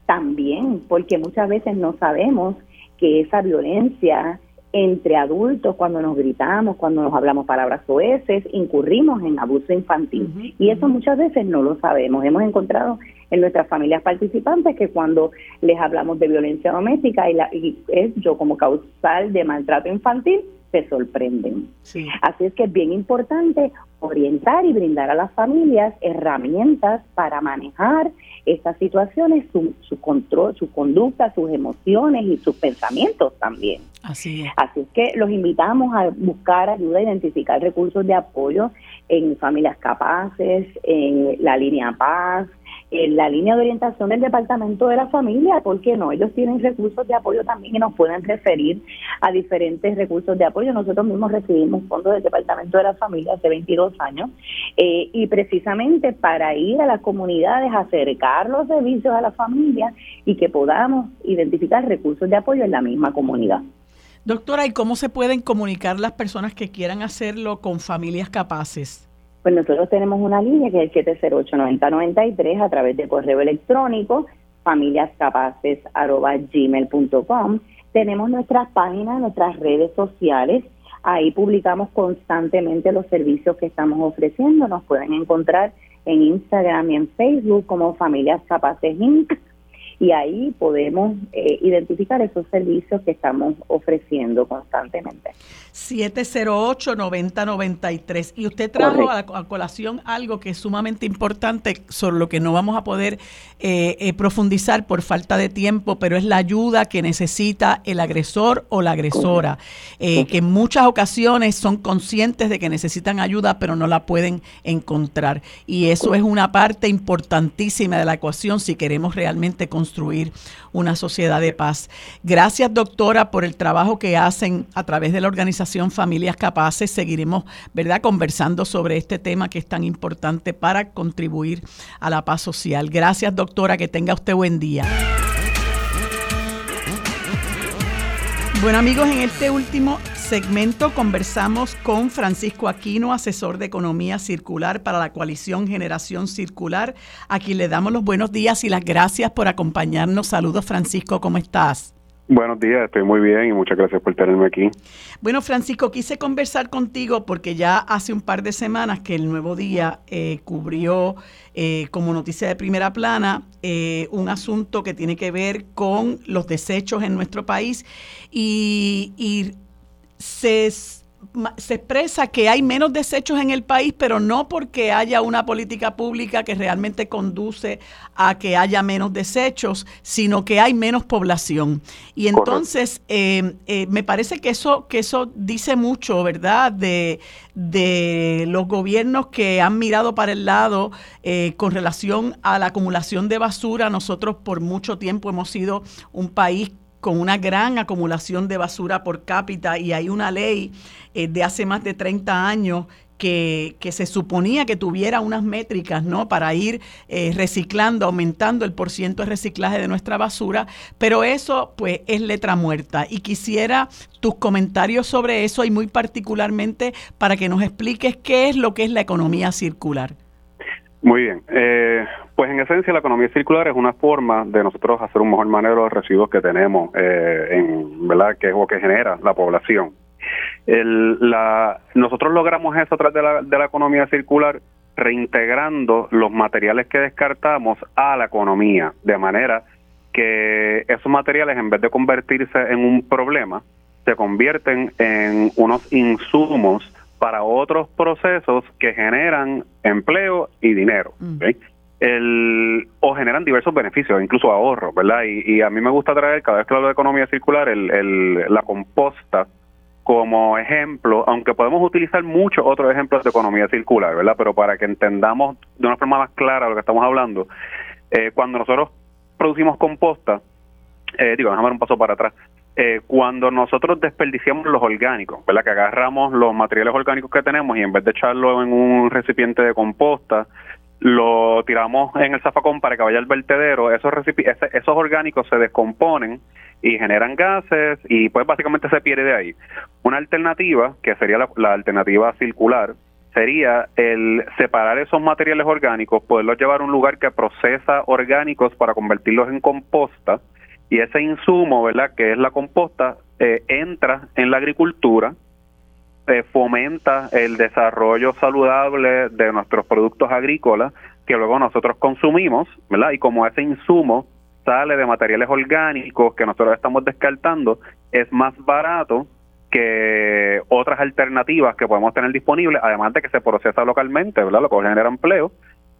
S8: también, porque muchas veces no sabemos que esa violencia entre adultos, cuando nos gritamos, cuando nos hablamos palabras oeces, incurrimos en abuso infantil. y eso muchas veces no lo sabemos. Hemos encontrado en nuestras familias participantes que cuando les hablamos de violencia doméstica y, la, y es yo como causal de maltrato infantil, se sorprenden. Así es que es bien importante orientar y brindar a las familias herramientas para manejar estas situaciones, su, su control, su conducta, sus emociones y sus pensamientos también.
S4: Así es.
S8: Así es que los invitamos a buscar ayuda, a identificar recursos de apoyo en familias capaces, en la línea Paz, en la línea de orientación del Departamento de la Familia, ¿por qué no? Ellos tienen recursos de apoyo también y nos pueden referir a diferentes recursos de apoyo. Nosotros mismos recibimos fondos del Departamento de la Familia hace 22 años eh, y precisamente para ir a las comunidades, acercar los servicios a la familia y que podamos identificar recursos de apoyo en la misma comunidad.
S4: Doctora, ¿y cómo se pueden comunicar las personas que quieran hacerlo con familias capaces?
S8: Pues nosotros tenemos una línea que es el 708-9093 a través de correo electrónico familiascapaces.gmail.com. Tenemos nuestras páginas, nuestras redes sociales. Ahí publicamos constantemente los servicios que estamos ofreciendo. Nos pueden encontrar en Instagram y en Facebook como Familias Capaces Inc y ahí podemos eh, identificar esos servicios que estamos ofreciendo constantemente.
S4: 708-9093. Y usted trajo a, colación algo que es sumamente importante, sobre lo que no vamos a poder eh, eh, profundizar por falta de tiempo, pero es la ayuda que necesita el agresor o la agresora, que en muchas ocasiones son conscientes de que necesitan ayuda, pero no la pueden encontrar. Y eso es una parte importantísima de la ecuación si queremos realmente construir construir una sociedad de paz. Gracias, doctora, por el trabajo que hacen a través de la organización Familias Capaces. Seguiremos, ¿verdad?, conversando sobre este tema que es tan importante para contribuir a la paz social. Gracias, doctora, que tenga usted buen día. Bueno amigos, en este último segmento conversamos con Francisco Aquino, asesor de Economía Circular para la coalición Generación Circular, a quien le damos los buenos días y las gracias por acompañarnos. Saludos Francisco, ¿cómo estás?
S9: Buenos días, estoy muy bien y muchas gracias por tenerme aquí.
S4: Bueno, Francisco, quise conversar contigo porque ya hace un par de semanas que el Nuevo Día eh, cubrió eh, como noticia de primera plana eh, un asunto que tiene que ver con los desechos en nuestro país y, y se se expresa que hay menos desechos en el país, pero no porque haya una política pública que realmente conduce a que haya menos desechos, sino que hay menos población. Y entonces eh, eh, me parece que eso, que eso dice mucho, ¿verdad?, de, de los gobiernos que han mirado para el lado eh, con relación a la acumulación de basura. Nosotros por mucho tiempo hemos sido un país con una gran acumulación de basura por cápita y hay una ley eh, de hace más de 30 años que, se suponía que tuviera unas métricas, ¿no? Para ir eh, reciclando, aumentando el porciento de reciclaje de nuestra basura, pero eso pues es letra muerta. Y quisiera tus comentarios sobre eso y muy particularmente para que nos expliques qué es lo que es la economía circular.
S9: Muy bien. Eh, pues en esencia la economía circular es una forma de nosotros hacer un mejor manejo de los residuos que tenemos, eh, en, ¿verdad? Que es lo que genera la población. El, la, nosotros logramos eso a través de la, de la economía circular reintegrando los materiales que descartamos a la economía, de manera que esos materiales en vez de convertirse en un problema, se convierten en unos insumos para otros procesos que generan empleo y dinero. Mm. El, o generan diversos beneficios, incluso ahorros, ¿verdad? Y, a mí me gusta traer, cada vez que hablo de economía circular, el, la composta como ejemplo, aunque podemos utilizar muchos otros ejemplos de economía circular, ¿verdad? Pero para que entendamos de una forma más clara lo que estamos hablando, eh, cuando nosotros producimos composta, eh, digo, déjame dar un paso para atrás, eh, cuando nosotros desperdiciamos los orgánicos, ¿verdad? Que agarramos los materiales orgánicos que tenemos y en vez de echarlo en un recipiente de composta, lo tiramos en el zafacón para que vaya al vertedero, esos, esos orgánicos se descomponen y generan gases y pues básicamente se pierde de ahí. Una alternativa, que sería la, alternativa circular, sería el separar esos materiales orgánicos, poderlos llevar a un lugar que procesa orgánicos para convertirlos en composta y ese insumo, ¿verdad?, que es la composta, eh, entra en la agricultura, fomenta el desarrollo saludable de nuestros productos agrícolas que luego nosotros consumimos, ¿verdad? Y como ese insumo sale de materiales orgánicos que nosotros estamos descartando, es más barato que otras alternativas que podemos tener disponibles, además de que se procesa localmente, ¿verdad? Lo que genera empleo.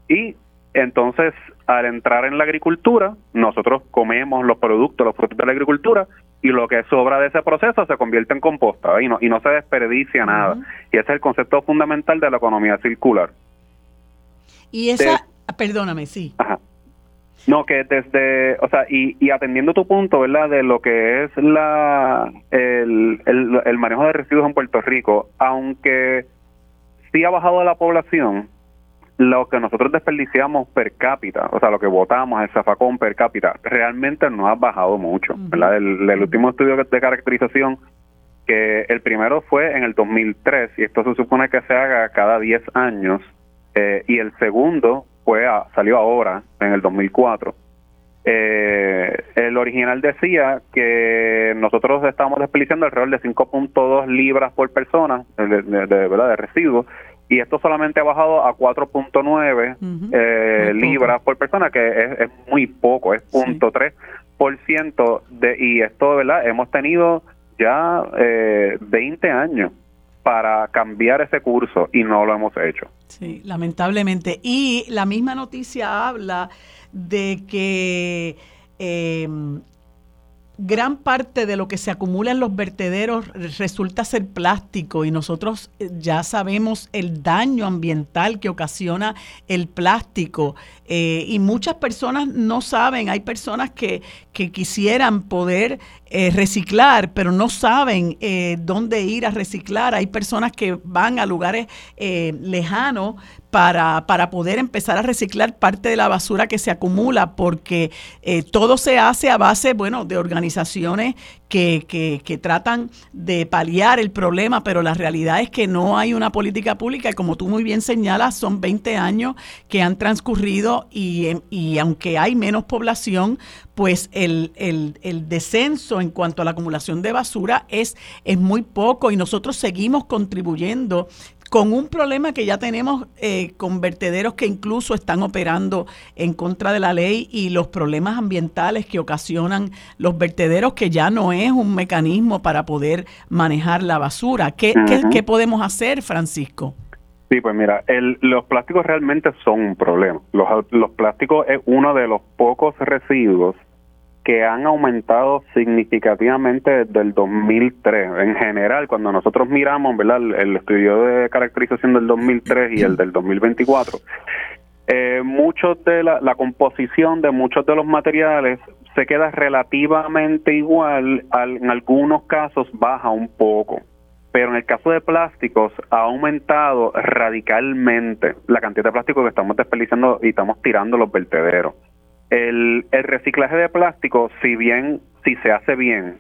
S9: Y entonces, al entrar en la agricultura, nosotros comemos los productos, los frutos de la agricultura, y lo que sobra de ese proceso se convierte en composta y no, y no se desperdicia nada. Y ese es el concepto fundamental de la economía circular.
S4: Y esa, perdóname, sí.
S9: Ajá. No, que desde, o sea, y, y atendiendo tu punto, ¿verdad? De lo que es la el, el, el manejo de residuos en Puerto Rico, aunque sí ha bajado la población, lo que nosotros desperdiciamos per cápita, o sea, lo que votamos, el zafacón per cápita, realmente no ha bajado mucho. ¿verdad? El, último estudio de caracterización, que el primero fue en el 2003, y esto se supone que se haga cada 10 años, eh, y el segundo fue salió ahora, en el 2004. Eh, el original decía que nosotros estamos desperdiciando alrededor de 5.2 libras por persona de, de, ¿verdad? de residuos y esto solamente ha bajado a 4.9 eh, libras por persona, que es, muy poco, es punto por ciento de y esto, ¿verdad? Hemos tenido ya eh, 20 años para cambiar ese curso y no lo hemos hecho.
S4: Sí, lamentablemente. Y la misma noticia habla de que eh, gran parte de lo que se acumula en los vertederos resulta ser plástico y nosotros eh, ya sabemos el daño ambiental que ocasiona el plástico. Eh, y muchas personas no saben, hay personas que, que quisieran poder eh, reciclar, pero no saben dónde ir a reciclar, hay personas que van a lugares lejanos para, para poder empezar a reciclar parte de la basura que se acumula, porque eh, todo se hace a base, bueno, de organizaciones que, que, que, tratan de paliar el problema, pero la realidad es que no hay una política pública y como tú muy bien señalas, son 20 años que han transcurrido y, y aunque hay menos población, pues el, el, el, descenso en cuanto a la acumulación de basura es, es muy poco y nosotros seguimos contribuyendo con un problema que ya tenemos eh, con vertederos que incluso están operando en contra de la ley y los problemas ambientales que ocasionan los vertederos que ya no es un mecanismo para poder manejar la basura. ¿Qué, ¿qué, podemos hacer, Francisco?
S9: Sí, pues mira, el, los plásticos realmente son un problema. Los, los plásticos es uno de los pocos residuos que han aumentado significativamente desde el 2003. En general, cuando nosotros miramos ¿verdad? El, estudio de caracterización del 2003 y el del 2024, eh, muchos de la, la, composición de muchos de los materiales se queda relativamente igual, en algunos casos baja un poco. Pero en el caso de plásticos ha aumentado radicalmente la cantidad de plástico que estamos desperdiciando y estamos tirando los vertederos. El, el reciclaje de plástico, si bien, si se hace bien,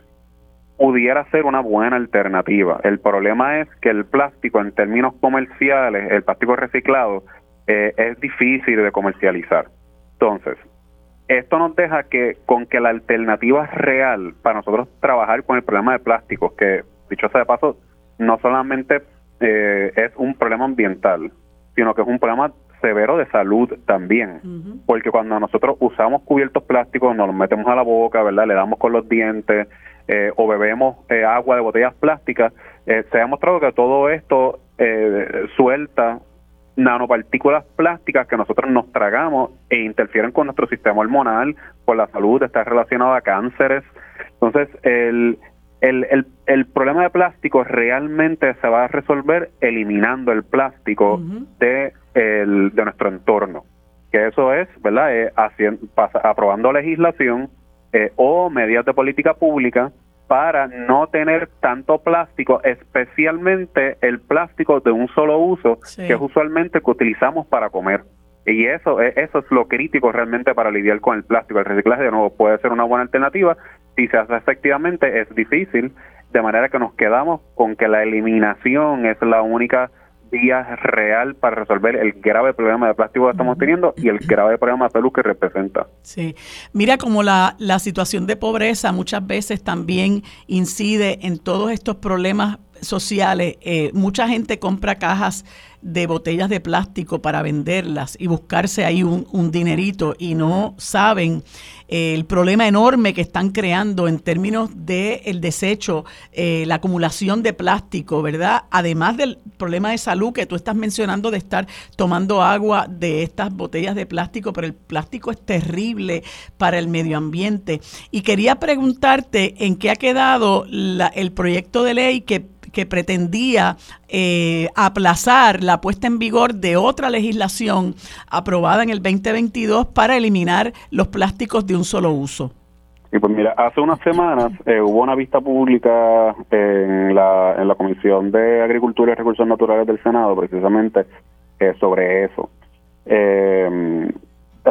S9: pudiera ser una buena alternativa. El problema es que el plástico en términos comerciales, el plástico reciclado, eh, es difícil de comercializar. Entonces, esto nos deja que con que la alternativa real para nosotros trabajar con el problema de plásticos, que dicho sea de paso, no solamente eh, es un problema ambiental, sino que es un problema severo de salud también, porque cuando nosotros usamos cubiertos plásticos, nos los metemos a la boca, ¿verdad? Le damos con los dientes eh, o bebemos eh, agua de botellas plásticas, eh, se ha demostrado que todo esto suelta nanopartículas plásticas que nosotros nos tragamos e interfieren con nuestro sistema hormonal, con la salud, está relacionado a cánceres. Entonces, el, el, el, el, problema de plástico realmente se va a resolver eliminando el plástico de el, de nuestro entorno. Que eso es, ¿verdad? Eh, haciendo, aprobando legislación eh, o medidas de política pública para no tener tanto plástico, especialmente el plástico de un solo uso, que es usualmente que utilizamos para comer. Y eso, eh, eso es lo crítico realmente para lidiar con el plástico. El reciclaje, de nuevo, puede ser una buena alternativa. Si se hace efectivamente, es difícil, de manera que nos quedamos con que la eliminación es la única vía real para resolver el grave problema de plástico que estamos teniendo y el grave problema de salud que representa.
S4: Sí, mira como la, la situación de pobreza muchas veces también incide en todos estos problemas sociales. Eh, mucha gente compra cajas de botellas de plástico para venderlas y buscarse ahí un, dinerito y no saben eh, el problema enorme que están creando en términos de el desecho, eh, la acumulación de plástico, ¿verdad? Además del problema de salud que tú estás mencionando de estar tomando agua de estas botellas de plástico, pero el plástico es terrible para el medio ambiente. Y quería preguntarte en qué ha quedado el proyecto de ley que que pretendía eh, aplazar la puesta en vigor de otra legislación aprobada en el 2022 para eliminar los plásticos de un solo uso.
S9: Y pues mira, hace unas semanas eh, hubo una vista pública en la, en la Comisión de Agricultura y Recursos Naturales del Senado precisamente eh, sobre eso. Eh,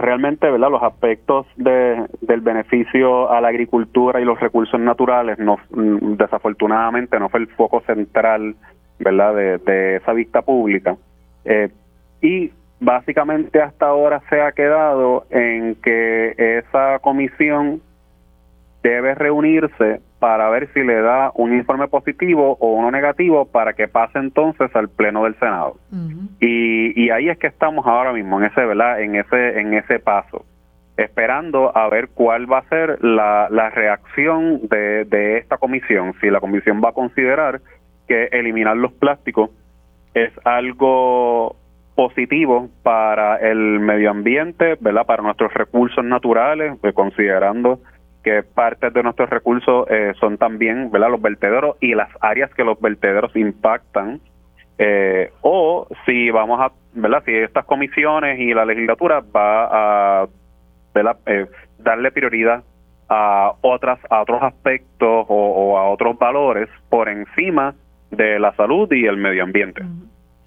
S9: realmente verdad los aspectos de, del beneficio a la agricultura y los recursos naturales no mm, desafortunadamente no fue el foco central verdad de, esa vista pública. Eh, y básicamente hasta ahora se ha quedado en que esa comisión debe reunirse para ver si le da un informe positivo o uno negativo para que pase entonces al pleno del Senado. y, y, ahí es que estamos ahora mismo en ese, ¿verdad? En ese en ese paso, esperando a ver cuál va a ser la, la reacción de, de esta comisión, si la comisión va a considerar que eliminar los plásticos es algo positivo para el medio ambiente, ¿verdad? Para nuestros recursos naturales, pues, considerando que parte de nuestros recursos eh, son también ¿verdad? los vertederos y las áreas que los vertederos impactan, eh, o si vamos a, ¿verdad? si estas comisiones y la legislatura va a eh, darle prioridad a otras a otros aspectos o, a otros valores por encima de la salud y el medio ambiente.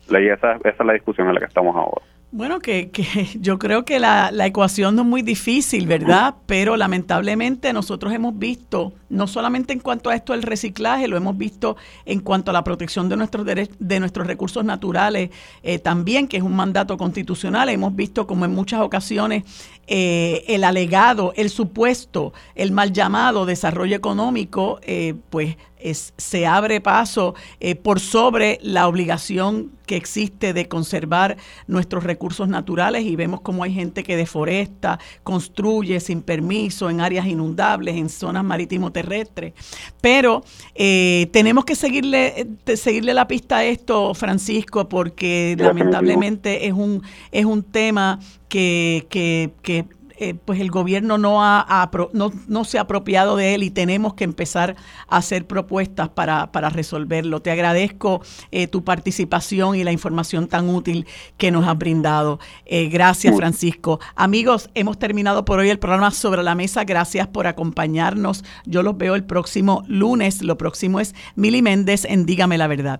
S9: Y esa, esa es la discusión en la que estamos ahora.
S4: Bueno, que, que, <laughs> yo creo que la, la, ecuación no es muy difícil, ¿verdad? Pero lamentablemente nosotros hemos visto, no solamente en cuanto a esto del reciclaje, lo hemos visto en cuanto a la protección de nuestros de nuestros recursos naturales eh, también, que es un mandato constitucional. Hemos visto como en muchas ocasiones eh, el alegado, el supuesto, el mal llamado desarrollo económico, eh, pues se abre paso eh, por sobre la obligación que existe de conservar nuestros recursos naturales y vemos como hay gente que deforesta, construye sin permiso en áreas inundables, en zonas marítimo terrestres. Pero tenemos que seguirle, seguirle la pista a esto, Francisco, porque lamentablemente es un, es un tema que, que, que eh, pues el gobierno no, ha, no, no, se ha apropiado de él y tenemos que empezar a hacer propuestas para, para resolverlo. Te agradezco eh, tu participación y la información tan útil que nos has brindado. Eh, gracias, Francisco. Amigos, hemos terminado por hoy el programa Sobre la Mesa. Gracias por acompañarnos. Yo los veo el próximo lunes. Lo próximo es Mili Méndez en Dígame la Verdad.